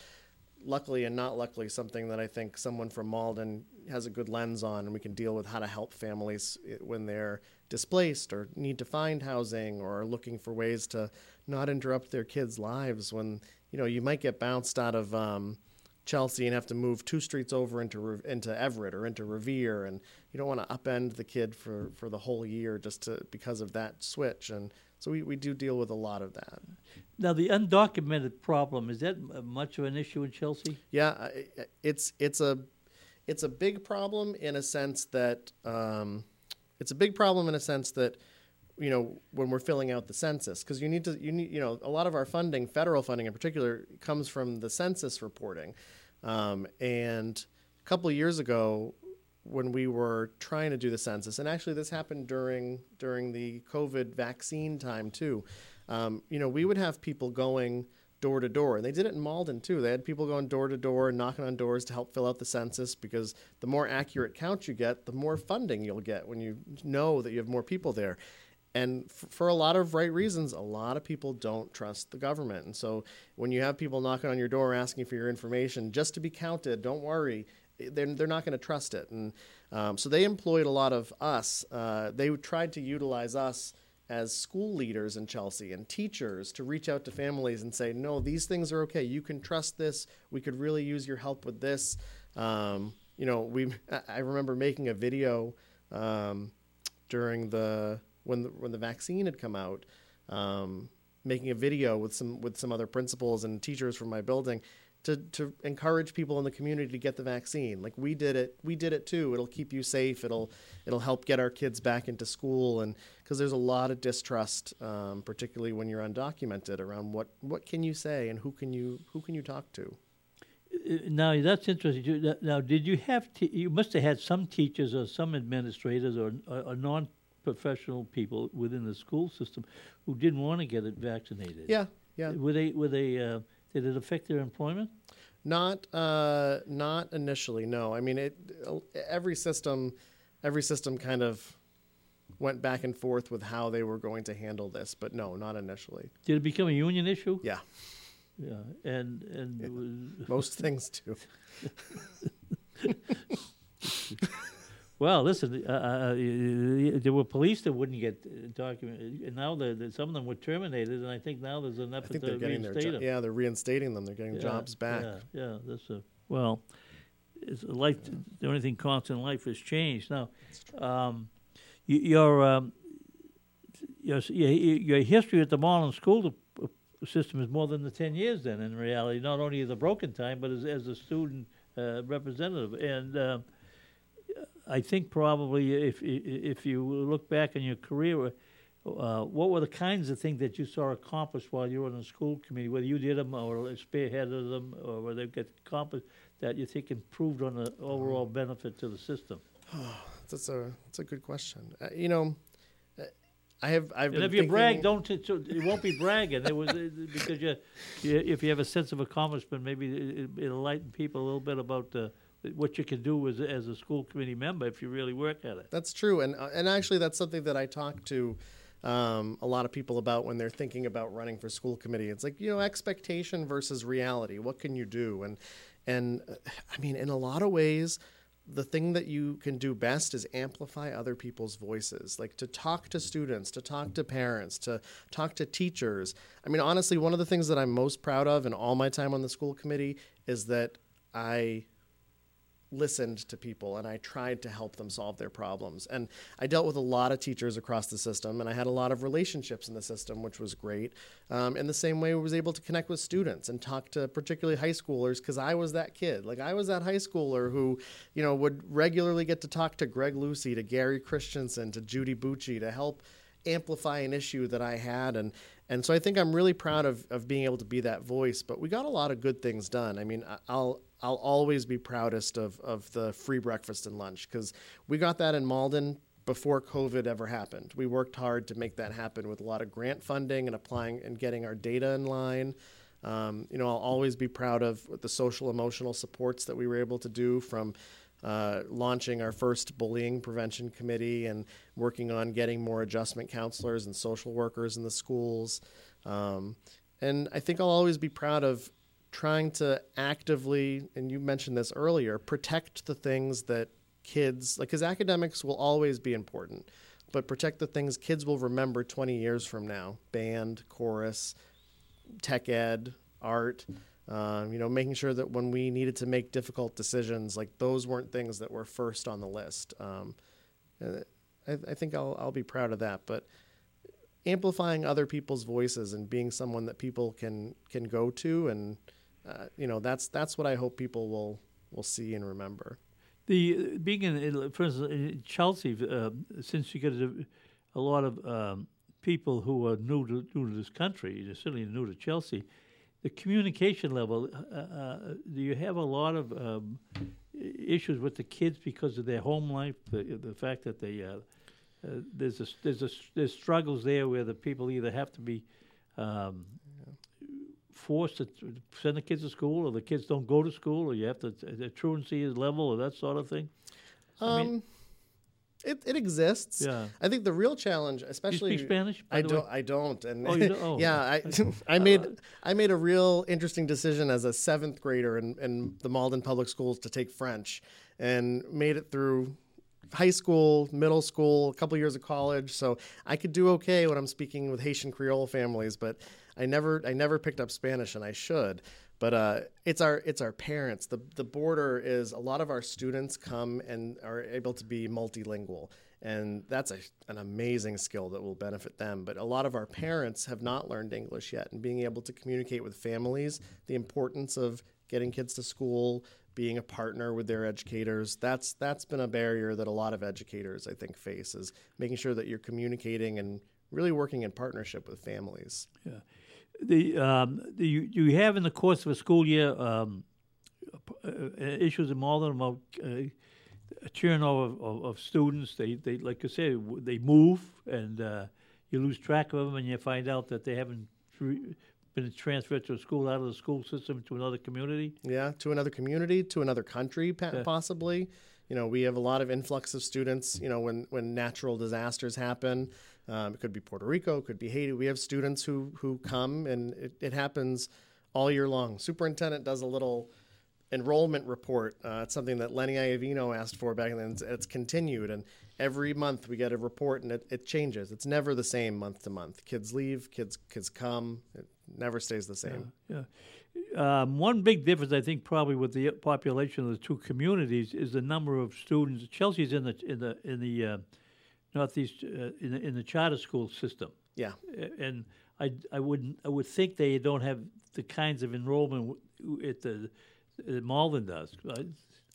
luckily and not luckily something that I think someone from Malden has a good lens on, and we can deal with how to help families when they're displaced or need to find housing or are looking for ways to not interrupt their kids' lives. When you know you might get bounced out of um, Chelsea and have to move two streets over into into Everett or into Revere, and you don't want to upend the kid for, for the whole year just to because of that switch. And so we, we do deal with a lot of that. now, the undocumented problem is that much of an issue in Chelsea? Yeah, it's it's a it's a big problem in a sense that um, it's a big problem in a sense that you know when we're filling out the census because you need to you need you know a lot of our funding federal funding in particular comes from the census reporting um, and a couple of years ago when we were trying to do the census, and actually this happened during during the COVID vaccine time too. Um, you know, we would have people going door to door, and they did it in Malden too. They had people going door to door, knocking on doors to help fill out the census because the more accurate count you get, the more funding you'll get when you know that you have more people there. And f- for a lot of right reasons, a lot of people don't trust the government. And so when you have people knocking on your door asking for your information just to be counted, don't worry, they're, they're not going to trust it. And um, so they employed a lot of us. Uh, they tried to utilize us as school leaders in Chelsea and teachers to reach out to families and say, no, these things are okay. You can trust this. We could really use your help with this. Um, you know, we I remember making a video um, during the when the, when the vaccine had come out, um, making a video with some with some other principals and teachers from my building to, to encourage people in the community to get the vaccine. Like we did it, we did it too. It'll keep you safe. It'll it'll help get our kids back into school, and because there's a lot of distrust, um, particularly when you're undocumented, around what what can you say and who can you who can you talk to. Uh, now that's interesting. Now, did you have to, you must have had some teachers or some administrators or, or, or non-professional people within the school system who didn't want to get it vaccinated? Yeah, yeah. Were they were they uh, did it affect their employment? Not, uh, not initially. No, I mean it. Every system, every system kind of went back and forth with how they were going to handle this, but no, not initially. Did it become a union issue? Yeah. Yeah, and and yeah. most things do. Well, listen, uh, uh, uh, there were police that wouldn't get documented, and now the, some of them were terminated, and I think now there's an effort to reinstate jo- them. Yeah, they're reinstating them. They're getting yeah, jobs back. Yeah, yeah. That's a well. It's a life. The only thing constant in life has changed. Now, um, your, um, your your history at the Malden school system is more than the ten years. Then, in reality, not only the broken time, but as, as a student uh, representative and. Uh, I think probably if if you look back in your career, uh, what were the kinds of things that you saw accomplished while you were on the school committee? Whether you did them or spearheaded them, or whether they get accomplished that you think improved on the overall benefit to the system? that's a that's a good question. Uh, you know. Uh, I have. I've and if you brag, don't it, it won't be bragging. It was because you, you, if you have a sense of accomplishment, maybe it, it'll enlighten people a little bit about the what you can do as, as a school committee member if you really work at it. That's true, and uh, and actually that's something that I talk to um, a lot of people about when they're thinking about running for school committee. It's like you know expectation versus reality. What can you do? And and uh, I mean, in a lot of ways. The thing that you can do best is amplify other people's voices, like to talk to students, to talk to parents, to talk to teachers. I mean, honestly, one of the things that I'm most proud of in all my time on the school committee is that I listened to people and I tried to help them solve their problems. And I dealt with a lot of teachers across the system and I had a lot of relationships in the system, which was great. Um, in the same way, I was able to connect with students and talk to particularly high schoolers because I was that kid. Like I was that high schooler who, you know, would regularly get to talk to Greg Lucey, to Gary Christenson, to Judy Bucci to help amplify an issue that I had and and so I think I'm really proud of, of being able to be that voice. But we got a lot of good things done. I mean, I'll I'll always be proudest of, of the free breakfast and lunch because we got that in Malden before COVID ever happened. We worked hard to make that happen with a lot of grant funding and applying and getting our data in line. Um, you know, I'll always be proud of the social emotional supports that we were able to do from uh, launching our first bullying prevention committee and working on getting more adjustment counselors and social workers in the schools. Um, and I think I'll always be proud of trying to actively, and you mentioned this earlier, protect the things that kids, like, because academics will always be important, but protect the things kids will remember 20 years from now band, chorus, tech ed, art. Um, you know, making sure that when we needed to make difficult decisions, like those weren't things that were first on the list. Um, I, I, think I'll, I'll be proud of that. But amplifying other people's voices and being someone that people can can go to and uh, you know, that's that's what I hope people will will see and remember. The being in, for instance, in Chelsea, uh, since you get a, a lot of um, people who are new to, new to this country, certainly new to Chelsea, the communication level. Uh, uh, do you have a lot of um, issues with the kids because of their home life, the the fact that they uh, uh, there's a, there's a, there's struggles there where the people either have to be um, forced to send the kids to school, or the kids don't go to school, or you have to the truancy is level, or that sort of thing. Um, I mean- it, it exists. Yeah. I think the real challenge, Do you especially speak Spanish? I don't. I don't. And Oh, you don't? Oh. yeah, I oh, I made uh, I made a real interesting decision as a seventh grader in, in the Malden Public Schools to take French, and made it through high school, middle school, a couple years of college. So I could do okay when I'm speaking with Haitian Creole families, but I never I never picked up Spanish, and I should. But uh, it's our it's our parents. The the border is a lot of our students come and are able to be multilingual, and that's a, an amazing skill that will benefit them. But a lot of our parents have not learned English yet, and being able to communicate with families, the importance of getting kids to school, being a partner with their educators. That's that's been a barrier that a lot of educators I think face is making sure that you're communicating and really working in partnership with families. Yeah. The, um, the you, you have in the course of a school year um, uh, issues in Malden about uh, a turnover of, of, of students. They, they like I say, they move and uh, you lose track of them, and you find out that they haven't been transferred to a school out of the school system to another community. Yeah, to another community, to another country, pa- Yeah. possibly. You know, we have a lot of influx of students. You know, when when natural disasters happen, um, it could be Puerto Rico, it could be Haiti. We have students who who come, and it, it happens all year long. Superintendent does a little enrollment report. Uh, it's something that Lenny Iavino asked for back then. It's, it's continued, and every month we get a report, and it, it changes. It's never the same month to month. Kids leave, kids kids come. It never stays the same. Yeah. Um, one big difference, I think, probably with the population of the two communities is the number of students. Chelsea's in the in the in the uh, northeast uh, in the, in the charter school system, Yeah. And I I would I would think they don't have the kinds of enrollment at the that Malden does. Right?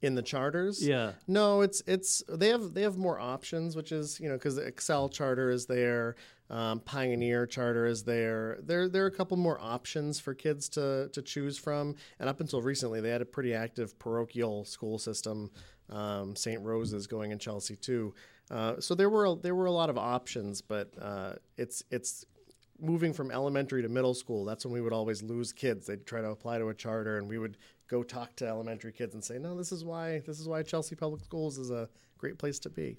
In the charters, Yeah. No, it's it's they have they have more options, which is you know because the Excel charter is there, um, Pioneer charter is there. There there are a couple more options for kids to to choose from. And up until recently, they had a pretty active parochial school system. Um, St. Rose's going in Chelsea too. Uh, so there were a, there were a lot of options, but uh, it's it's moving from elementary to middle school, that's when we would always lose kids. They'd try to apply to a charter, and we would go talk to elementary kids and say, "No, this is why this is why Chelsea Public Schools is a great place to be."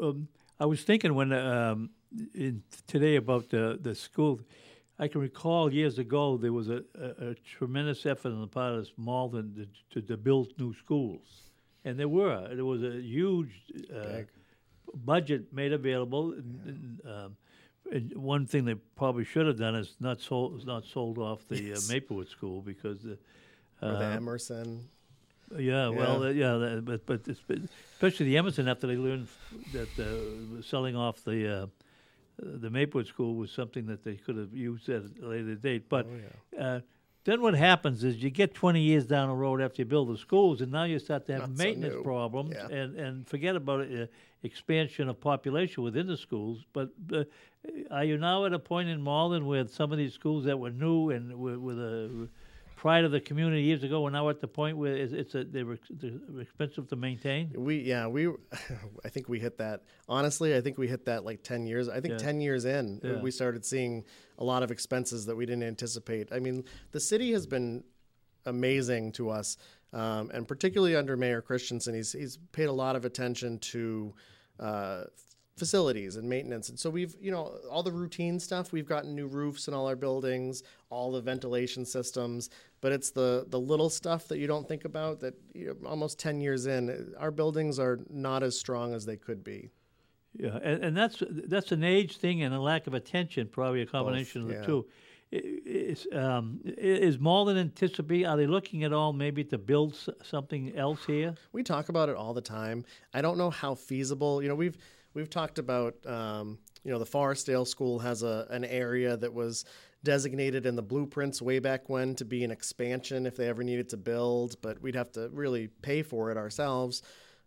Um, I was thinking when um, in today about the the school. I can recall years ago there was a, a, a tremendous effort on the part of Malden to, to, to build new schools, and there were. There was a huge uh, budget made available. And, and, um, and one thing they probably should have done is not sold not sold off the Yes. uh, Maplewood School because the, Or the uh, Emerson. yeah, well, Yeah. uh, yeah, that- but but especially the Emerson after they learned that uh, selling off the uh, the Maplewood School was something that they could have used at a later date. But Oh, uh, then what happens is you get 20 years down the road after you build the schools, and now you start to have Not maintenance new. problems, Yeah. and and forget about uh, expansion of population within the schools. But uh, are you now at a point in Malden where some of these schools that were new and were, with a pride of the community years ago, We're now at the point where it's, it's a, they're, ex- they're expensive to maintain? We yeah we I think we hit that honestly I think we hit that like 10 years I think Yeah. 10 years in uh, Yeah. we started seeing a lot of expenses that we didn't anticipate I mean the city has been amazing to us um, and particularly under Mayor Christenson he's he's paid a lot of attention to uh, facilities and maintenance and so we've you know all the routine stuff we've gotten new roofs in all our buildings all the ventilation systems but it's the the little stuff that you don't think about that you know, almost 10 years in our buildings are not as strong as they could be Yeah, and, and that's that's an age thing and a lack of attention, probably a combination of the yeah. two. Is, um, is Malden anticipate? Are they looking at all maybe to build something else here? we talk about it all the time i don't know how feasible you know we've we've talked about um, you know the forestdale school has a an area that was designated in the blueprints way back when to be an expansion if they ever needed to build but we'd have to really pay for it ourselves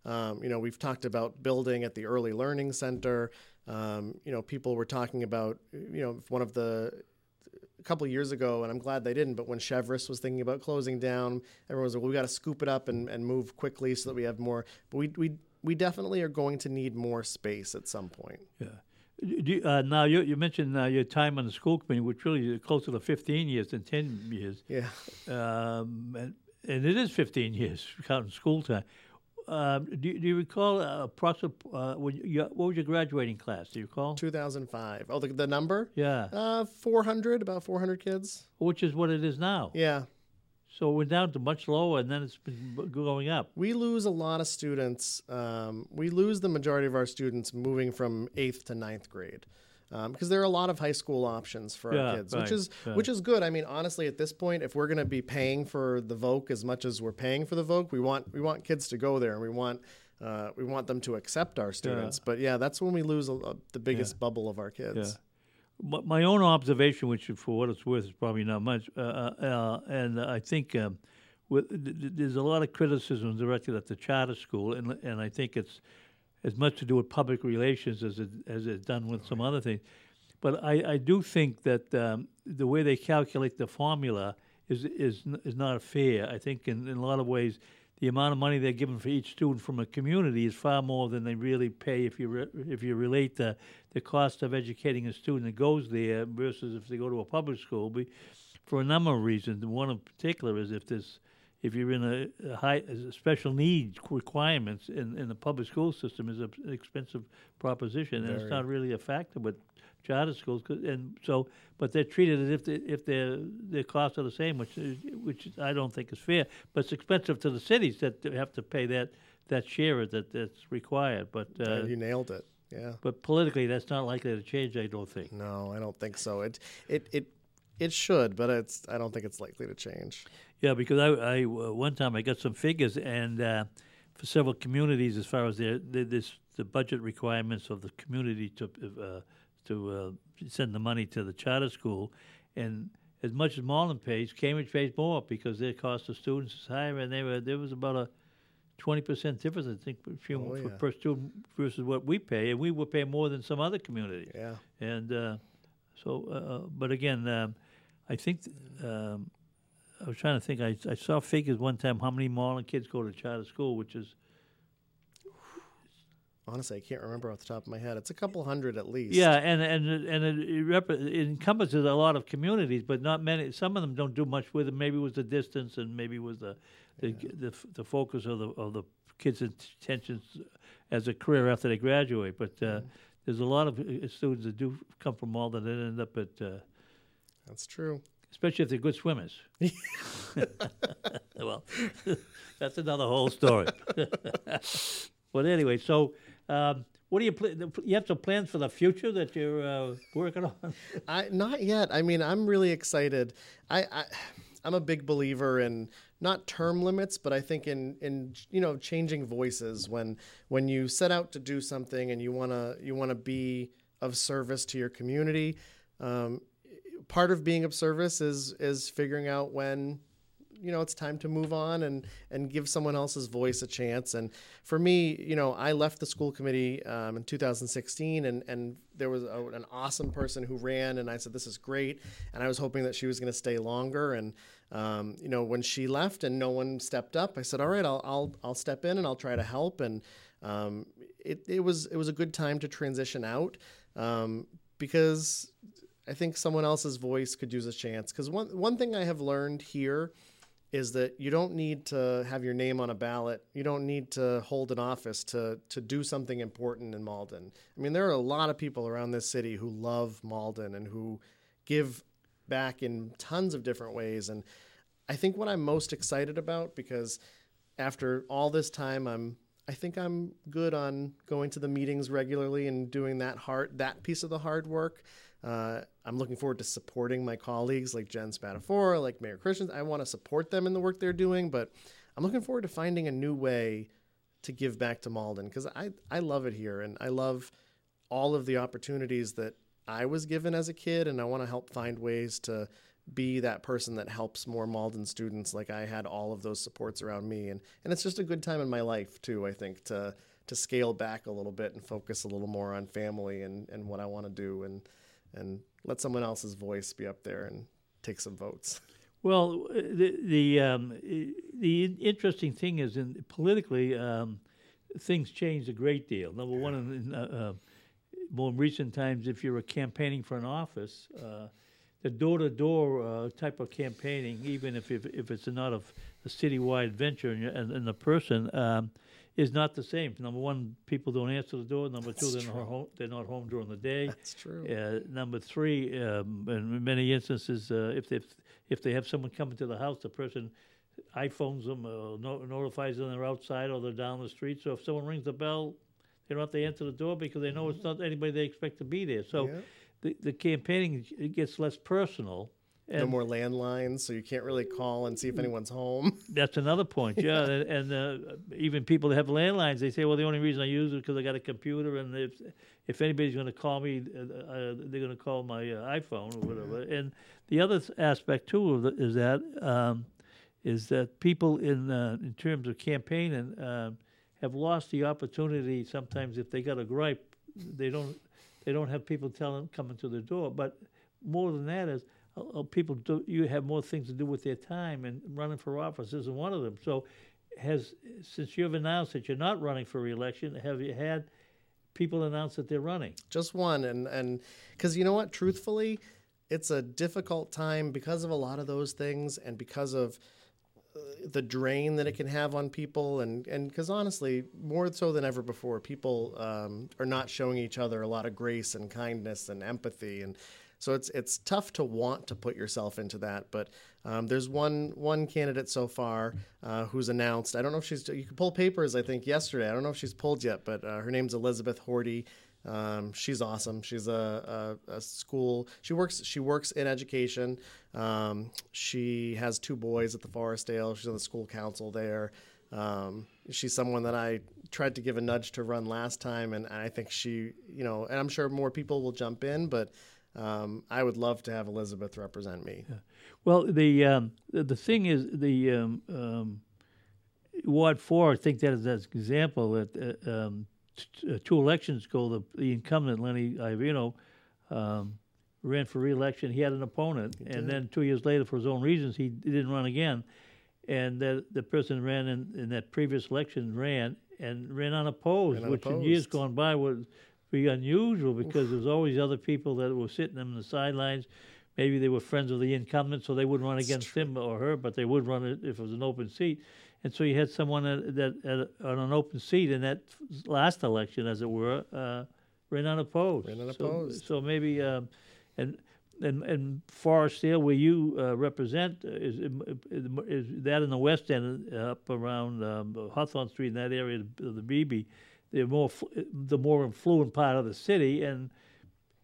um, you know we've talked about building at the early learning center um, you know people were talking about you know one of the a couple years ago, and I'm glad they didn't. But when Chevrolet was thinking about closing down, everyone was like, well, "We got to scoop it up and, and move quickly so that we have more." But we we we definitely are going to need more space at some point. Yeah. Do you, uh, now you, you mentioned uh, your time on the school committee, which really is closer to 15 years than 10 years. Yeah. Um, and, and it is 15 years counting school time. Um, do, you- do you recall uh, approximate, uh, you, what was your graduating class? Do you recall? 2005. Oh, the, the number? Yeah, Uh, 400, about 400 kids. which is what it is now. Yeah. So we're down to much lower, and then it's been going up. We lose a lot of students. Um, we lose the majority of our students moving from eighth to ninth grade. Um, because there are a lot of high school options for Yeah, our kids, right, which is right. which is good. I mean, honestly, at this point, if we're going to be paying for the Voc as much as we're paying for the Voc, we want we want kids to go there, and we want uh, we want them to accept our students. But yeah, that's when we lose a, a- the biggest bubble of our kids. My, own observation, which for what it's worth is probably not much, uh, uh, uh, and I think um, with, th- th- there's a lot of criticism directed at the charter school, and and I think it's as much to do with public relations as it as it's done with some other things. But I, I do think that um, the way they calculate the formula is is is not fair. I think in, in a lot of ways, the amount of money they're given for each student from a community is far more than they really pay if you re, if you relate the the cost of educating a student that goes there versus if they go to a public school. Be, for a number of reasons. One in particular is if there's if you're in a, a high a special needs requirements in, in the public school system is a, an expensive proposition, and it's not really a factor with charter schools, and so, but they're treated as if they, if their their costs are the same, which is, which I don't think is fair. But it's expensive to the cities that have to pay that that share that that's required. But uh, you nailed it. Yeah. but politically, that's not likely to change. I don't think. No, I don't think so. It it it it should, but it's I don't think it's likely to change. Yeah, because I, I uh, one time I got some figures, and uh, for several communities, as far as their, their this the budget requirements of the community to uh, to uh, send the money to the charter school, and as much as Malden pays, Cambridge pays more because their cost of students is higher, and they were there was about a twenty percent difference, I think, between Oh, for yeah. per student versus what we pay, and we will pay more than some other communities. Yeah. And uh, so, uh, but again, um, I think th- um, I was trying to think. I, I saw figures one time how many Malden kids go to charter school, which is Honestly, I can't remember off the top of my head. It's a couple hundred at least. yeah, and and it- and it, it, rep- it encompasses a lot of communities, but not many. Some of them don't do much with it. Maybe it was the distance, and maybe it was the the, the, the focus of the of the kids' intentions as a career after they graduate. But uh, there's a lot of uh, students that do come from Malden that end up at. Uh, That's true. especially if they're good swimmers. well, that's another whole story. but anyway, so um, what do you pl- you have some plans for the future that you're uh, working on? I not yet. I mean, I'm really excited. I, I I'm a big believer in not term limits, but I think in in you know changing voices when when you set out to do something and you wanna you wanna be of service to your community. Um, part of being of service is is figuring out when you know it's time to move on and and give someone else's voice a chance. And for me you know i left the school committee um, in 2016 and and there was a, an awesome person who ran and i said this is great. And i was hoping that she was going to stay longer and um, you know when she left and no one stepped up i said all right i'll i'll, I'll step in and i'll try to help. And um, it, it was it was a good time to transition out um, because I think someone else's voice could use a chance. Because one one thing I have learned here is that you don't need to have your name on a ballot. You don't need to hold an office to to do something important in Malden. I mean, there are a lot of people around this city who love Malden and who give back in tons of different ways. And I think what I'm most excited about because after all this time, I'm I think I'm good on going to the meetings regularly and doing that hard that piece of the hard work. Uh, I'm looking forward to supporting my colleagues like Jen Spatafora, like Mayor Christenson. I want to support them in the work they're doing, but I'm looking forward to finding a new way to give back to Malden because I, I love it here and I love all of the opportunities that I was given as a kid, and I want to help find ways to be that person that helps more Malden students like I had all of those supports around me and and it's just a good time in my life too I think to to scale back a little bit and focus a little more on family and and what I want to do and and let someone else's voice be up there and take some votes. Well, the the um, the interesting thing is, in politically, um, things changed a great deal. Number one, in, uh, uh, more recent times, if you're campaigning for an office, uh, the door-to-door uh, type of campaigning, even if if, if it's not a, a citywide venture and, and, and the person. Um, is not the same. Number one, people don't answer the door. Number two, they're true. not home. They're not home during the day. That's true. Uh, number three, um, in many instances, uh, if they if they have someone coming to the house, the person iPhones them, uh, no, notifies them they're outside or they're down the street. So if someone rings the bell, they don't have to answer the door because they know it's not anybody they expect to be there. So Yeah. the the campaigning it gets less personal. No more landlines, so you can't really call and see if anyone's home. that's another point, yeah. and and uh, even people that have landlines, they say, well, the only reason I use it because I got a computer, and if if anybody's going to call me, uh, uh, they're going to call my uh, iPhone or whatever. And the other aspect too of the, is that um, is that people in uh, in terms of campaigning um have lost the opportunity. Sometimes if they got a gripe, they don't they don't have people telling coming to the door. But more than that is uh, uh, people do you have more things to do with their time, and running for office isn't one of them. So, has since you've announced that you're not running for reelection, have you had people announce that they're running? just one and and because you know what truthfully it's a difficult time because of a lot of those things and because of uh, the drain that it can have on people and and because honestly more so than ever before people um, are not showing each other a lot of grace and kindness and empathy and so it's it's tough to want to put yourself into that but um, there's one one candidate so far uh, who's announced I don't know if she's you could pull papers I think yesterday I don't know if she's pulled yet but uh, her name's Elizabeth Horty um, she's awesome. She's a, a, a school. She works. She works in education. Um, she has two boys at the Forestdale. She's on the school council there. Um, she's someone that I tried to give a nudge to run last time, and I think she, you know, and I'm sure more people will jump in, but um, I would love to have Elizabeth represent me. Well, the um, the, the thing is the um, um, Ward Four. I think that is an example that uh, um, t- uh, two elections ago, the, the incumbent Lenny Ivino um, ran for re-election. He had an opponent, and then two years later, for his own reasons, he didn't run again. And the the person ran in, in that previous election ran and ran unopposed, Ran which in years gone by was pretty unusual because there was always other people that were sitting on the sidelines. Maybe they were friends of the incumbent, so they wouldn't run against him or her, but they would run it if it was an open seat. And so you had someone that, that at, on an open seat in that last election, as it were, uh, ran unopposed. Ran So- unopposed. So, maybe, um, and and and Forest Hill, where you uh, represent, uh, is is that in the west end, uh, up around um, Hawthorne Street in that area of the BB, the more the more affluent part of the city, and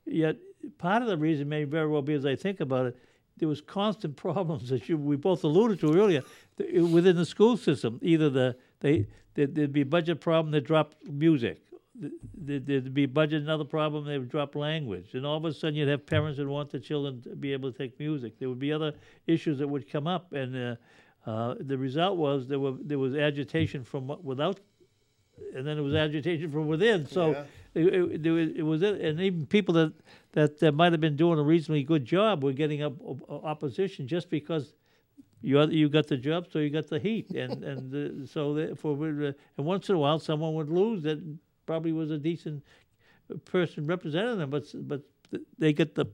yet part of the reason may very well be, as I think about it, there was constant problems that you, we both alluded to earlier within the school system. Either the they there, there'd be a budget problem, they'd drop music. There- There'd be budget another problem, they would drop language, and all of a sudden you'd have parents that want the children to be able to take music. There would be other issues that would come up, and uh, uh, the result was there were there was agitation from without, and then there was agitation from within. So Yeah. it, it, it was, and even people that that, that might have been doing a reasonably good job were getting up op- opposition just because you are- you got the job, so you got the heat, and and uh, so therefore, we're, uh, and once in a while someone would lose that probably was a decent person representing them, but but they get the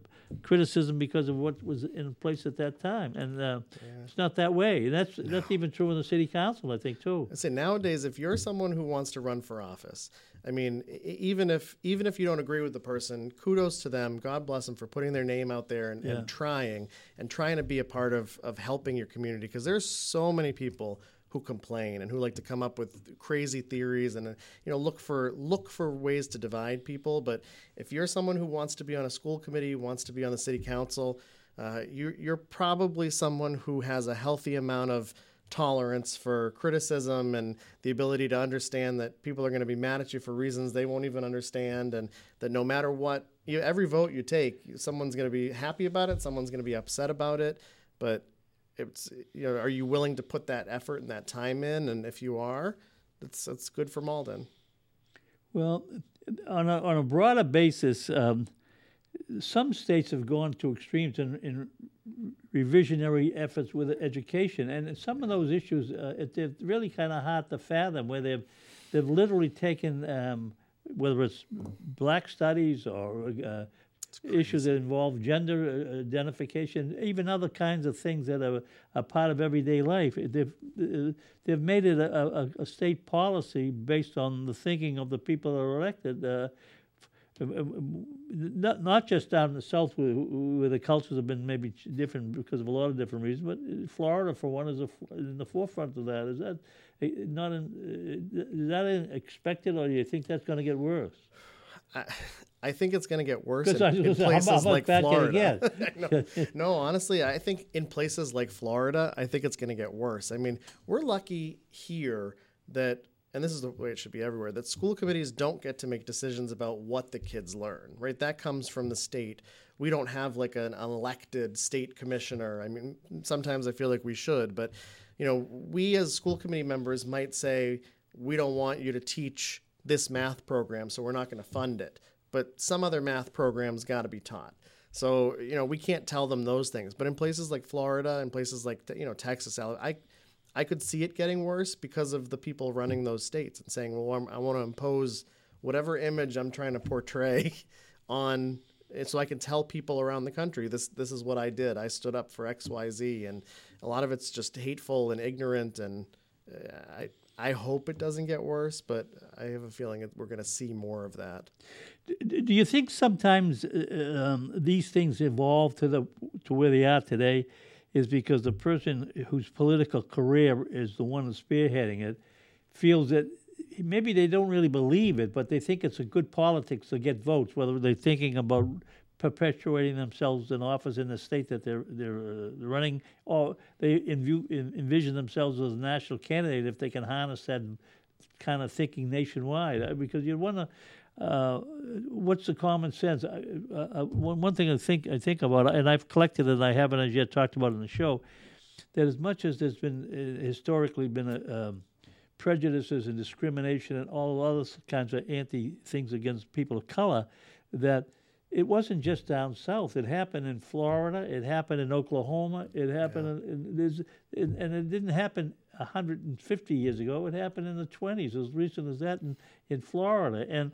criticism because of what was in place at that time, and uh, it's not that way. And that's that's even true in the city council, I think, too. I say nowadays, if you're someone who wants to run for office, I mean, even if even if you don't agree with the person, kudos to them. God bless them for putting their name out there and, Yeah. and trying and trying to be a part of of helping your community because there's so many people who complain and who like to come up with crazy theories and uh, you know look for look for ways to divide people. But if you're someone who wants to be on a school committee wants to be on the city council uh, you, you're probably someone who has a healthy amount of tolerance for criticism and the ability to understand that people are going to be mad at you for reasons they won't even understand and that no matter what you, every vote you take someone's going to be happy about it someone's going to be upset about it. But it's you know are you willing to put that effort and that time in and if you are that's that's good for Malden Well, on a, on a broader basis, um, some states have gone to extremes in, in revisionary efforts with education, and some of those issues uh, it, they're really kind of hard to fathom. Where they've they've literally taken um, whether it's black studies or uh, issues that involve gender uh, identification, even other kinds of things that are a part of everyday life. They've uh, they've made it a, a, a, state policy based on the thinking of the people that are elected. Uh, not not just down in the south where, where the cultures have been maybe different because of a lot of different reasons, but Florida, for one, is a, in the forefront of that. Is that eh, not in, eh, is that expected, or do you think that's going to get worse? I, I think it's going to get worse in, in places like Florida. no, no, honestly, I think in places like Florida, I think it's going to get worse. I mean, we're lucky here that and this is the way it should be everywhere that school committees don't get to make decisions about what the kids learn right? That comes from the state. We don't have like an elected state commissioner. I mean sometimes i feel like we should but you know we as school committee members might say we don't want you to teach this math program so we're not going to fund it. But some other math programs got to be taught. So you know we can't tell them those things. But in places like florida and places like you know texas i I could see it getting worse because of the people running those states and saying, well, I'm, i want to impose whatever image I'm trying to portray on so I can tell people around the country this this is what I did. I stood up for XYZ and a lot of it's just hateful and ignorant and uh, I I hope it doesn't get worse, but I have a feeling that we're going to see more of that. Do you think sometimes uh, um, these things evolve to the to where they are today? is because the person whose political career is the one spearheading it feels that maybe they don't really believe it, but they think it's a good politics to get votes, whether they're thinking about perpetuating themselves in office in the state that they're they're uh, running, or they envision themselves as a national candidate if they can harness that kind of thinking nationwide. Uh, because you want to uh, what's the common sense? Uh, uh, one, one thing I think I think about, and I've collected it, and I haven't as yet talked about it in the show, that as much as there's been uh, historically been a, um, prejudices and discrimination and all other kinds of anti things against people of color, that it wasn't just down south. It happened in Florida. It happened in Oklahoma. It happened yeah. in, in, and it didn't happen 150 years ago. It happened in the 20s, as recent as that in, in Florida. And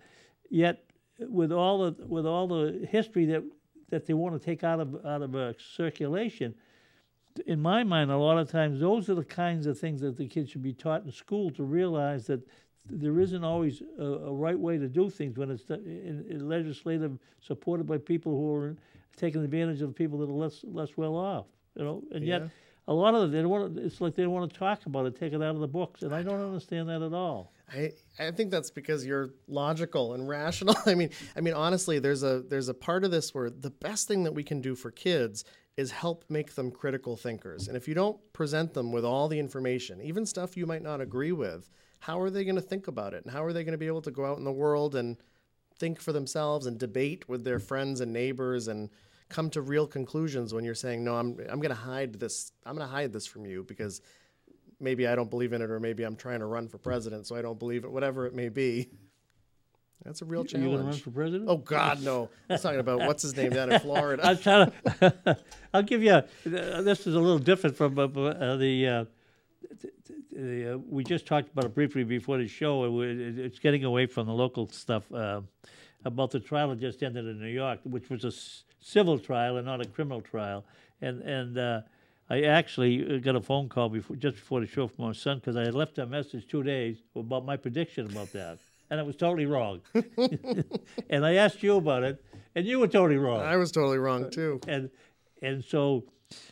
Yet, with all the with all the history that that they want to take out of out of uh, circulation, in my mind, a lot of times those are the kinds of things that the kids should be taught in school to realize that there isn't always a, a right way to do things when it's uh, in, in legislative supported by people who are taking advantage of the people that are less less well off. You know, and yeah. yet a lot of them they don't want. To, it's like they don't want to talk about it, take it out of the books, and I don't understand that at all. I, I think that's because you're logical and rational. I mean, I mean honestly, there's a there's a part of this where the best thing that we can do for kids is help make them critical thinkers. And if you don't present them with all the information, even stuff you might not agree with, how are they going to think about it? And how are they going to be able to go out in the world and think for themselves and debate with their friends and neighbors and come to real conclusions when you're saying, "No, I'm I'm going to hide this. I'm going to hide this from you because maybe I don't believe in it, or maybe I'm trying to run for president, so I don't believe it. Whatever it may be. That's a real challenge. You to run for president? Oh God, no! I'm talking about what's his name down in Florida. I'm trying to. I'll give you. A, this is a little different from uh, uh the. Uh, the, uh, we just talked about it briefly before the show. It's getting away from the local stuff uh, about the trial that just ended in New York, which was a s- civil trial and not a criminal trial. And and uh, I actually got a phone call before, just before the show from my son because I had left a message two days about my prediction about that, and it was totally wrong. and I asked you about it, and you were totally wrong. I was totally wrong too. And and so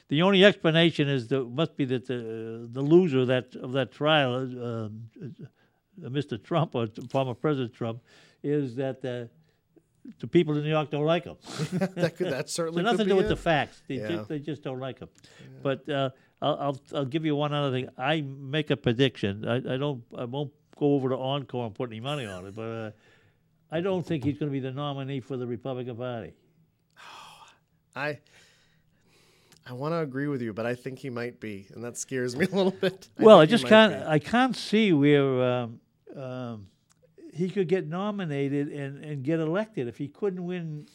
the only explanation is that must be that the the loser of that of that trial, uh, uh, Mr. Trump or former President Trump, is that. Uh, the people in New York don't like him. that could, that certainly. so nothing to do with it. the facts. They, yeah. just, they just don't like him. Yeah. But uh, I'll, I'll, I'll give you one other thing. I make a prediction. I, I don't I won't go over to Encore and put any money on it, but uh, I don't think he's going to be the nominee for the Republican Party. I. I want to agree with you, but I think he might be, and that scares me a little bit. I well, I just can't. Be. I can't see where um, um, he could get nominated and, and get elected if he couldn't win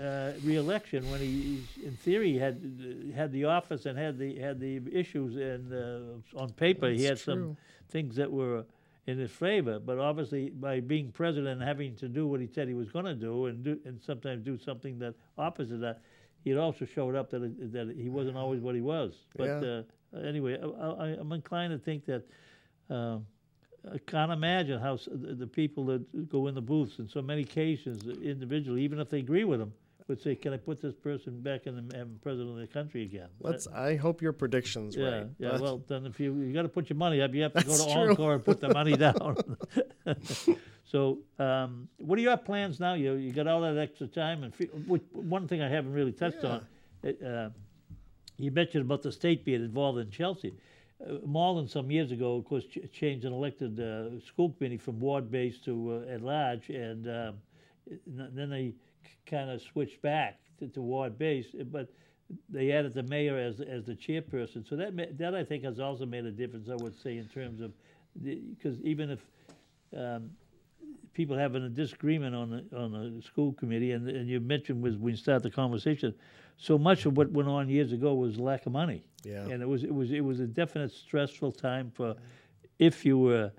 uh, reelection when he, in theory, had had the office and had the had the issues and uh, on paper he had That's some things that were in his favor. But obviously, by being president and having to do what he said he was going to do, and do and sometimes do something that opposite that, he also showed up that it, that he wasn't always what he was. But Yeah. uh, anyway, I, I, I'm inclined to think that. Uh, I can't imagine how the, the people that go in the booths in so many cases, individually, even if they agree with them, would say, "Can I put this person back in the um, president of the country again?" Let's. I hope your prediction's yeah, right. yeah. but- Well, then if you you got to put your money up, you have to go to true. Encore and put the money down. so, um, what are your plans now? You you got all that extra time, and fe- which, one thing I haven't really touched on, it, uh, you mentioned about the state being involved in Chelsea. Uh, Malden some years ago, of course, ch- changed an elected uh, school committee from ward-based to uh, at large, and um, then they kind of switched back to, to ward-based, uh, but they added the mayor as as the chairperson. So that that I think has also made a difference. I would say in terms of because even if um, people having a disagreement on the on the school committee, and and you mentioned was when you start the conversation, so much of what went on years ago was lack of money. Yeah. and it was it was it was a definite stressful time for if you were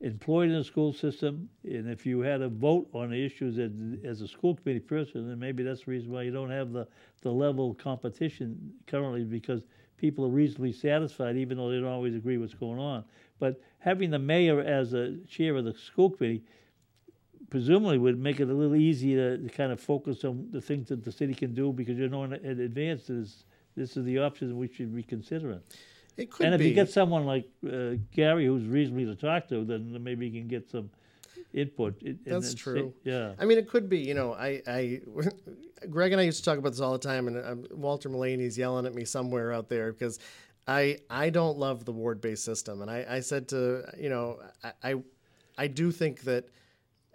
employed in the school system and if you had a vote on the issues as, a school committee person then maybe that's the reason why you don't have the, the level of competition currently because people are reasonably satisfied even though they don't always agree what's going on but having the mayor as a chair of the school committee presumably would make it a little easier to kind of focus on the things that the city can do because you know in, advance this this is the options we should be considering. It could and if be. you get someone like uh, Gary who's reasonably to talk to, then maybe you can get some input. It- That's true. yeah. I mean, it could be. You know, I, I, Greg and I used to talk about this all the time, and um, Walter Mulaney's yelling at me somewhere out there because I, I don't love the ward-based system, and I, I said to, you know, I, I, I do think that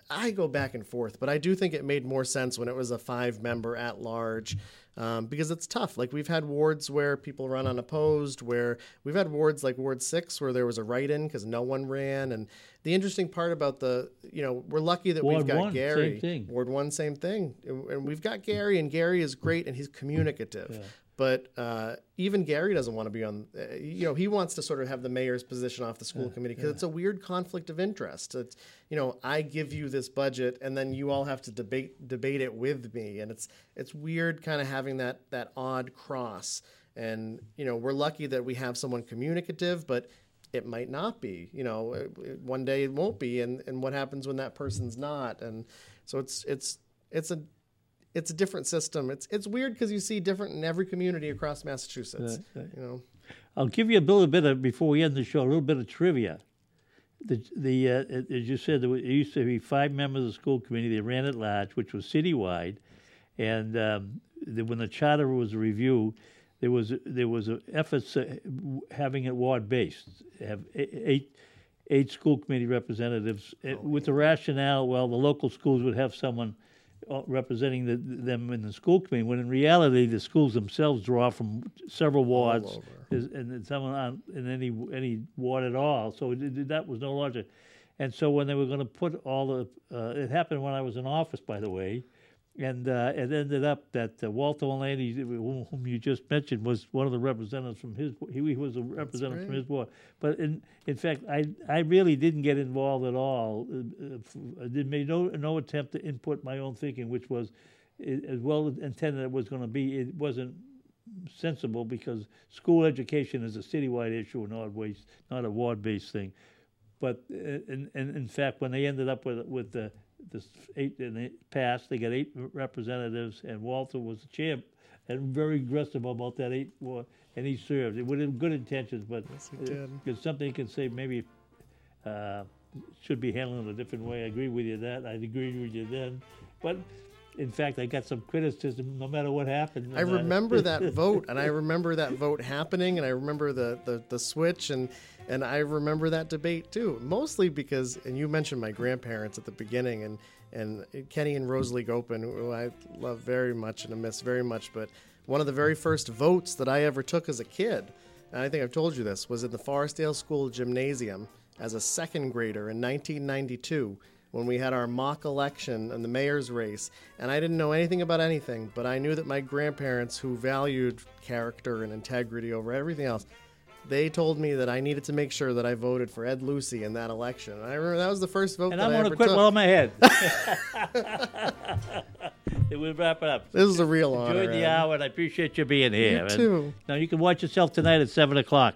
I go back and forth, but I do think it made more sense when it was a five-member at-large. Um, because it's tough. Like we've had wards where people run unopposed, where we've had wards like Ward Six where there was a write-in because no one ran. And the interesting part about the, you know, we're lucky that Ward we've got one, same Gary. thing. Ward one, same thing. And and we've got Gary, and Gary is great, and he's communicative. But uh, even Gary doesn't want to be on. Uh, you know, he wants to sort of have the mayor's position off the school committee because it's a weird conflict of interest. It's you know, I give you this budget, and then you all have to debate debate it with me, and it's it's weird, kind of having that that odd cross. And you know, we're lucky that we have someone communicative, but it might not be. You know, uh, one day it won't be, and and what happens when that person's not? And so it's it's it's a it's a different system. It's it's weird because you see different in every community across Massachusetts. You know, I'll give you a little bit of before we end the show, a little bit of trivia. The the uh, as you said, there used to be five members of the school committee. They ran at large, which was citywide, and um, the, when the charter was reviewed, there was there was a efforts uh, having it ward based, have eight eight school committee representatives uh, with the rationale. Well, the local schools would have someone representing the, them in the school committee, when in reality the schools themselves draw from several wards. And someone on in any any ward at all. So it, that was no logic. And so when they were going to put all the, uh, it happened when I was in office, by the way, and uh, it ended up that uh, Walter Mulaney, whom whom you just mentioned, was one of the representatives from his. He, he was a representative from his ward. But in in fact, I I really didn't get involved at all. Uh, uh, I did made no no attempt to input my own thinking, which was as well intended it was going to be. It wasn't sensible because school education is a citywide issue, not waste, not a ward-based thing. But uh, in, in, in fact, when they ended up with with the this eight in the past. they got eight representatives, and Walter was the champ and very aggressive about that eight, wa- and he served it with in good intentions, but did. it's something you can say maybe uh, should be handled in a different way. I agree with you that. I agreed with you then, but in fact, I got some criticism no matter what happened. I remember that vote, and I remember that vote happening, and I remember the, the, the switch, and and I remember that debate too. Mostly because, and you mentioned my grandparents at the beginning, and and Kenny and Rosalie Gopin, who I love very much and miss very much, but one of the very first votes that I ever took as a kid, and I think I've told you this, was in the Forestdale School gymnasium as a second grader in 1992 when we had our mock election and the mayor's race, and I didn't know anything about anything, but I knew that my grandparents, who valued character and integrity over everything else, they told me that I needed to make sure that I voted for Ed Lucey in that election. And I remember that was the first vote And that I'm going to quit took. while I'm ahead. we'll wrap it up. this is a real honor. Enjoyed the Ed. hour, and I appreciate you being here. You And too. Now, you can watch yourself tonight at 7 o'clock.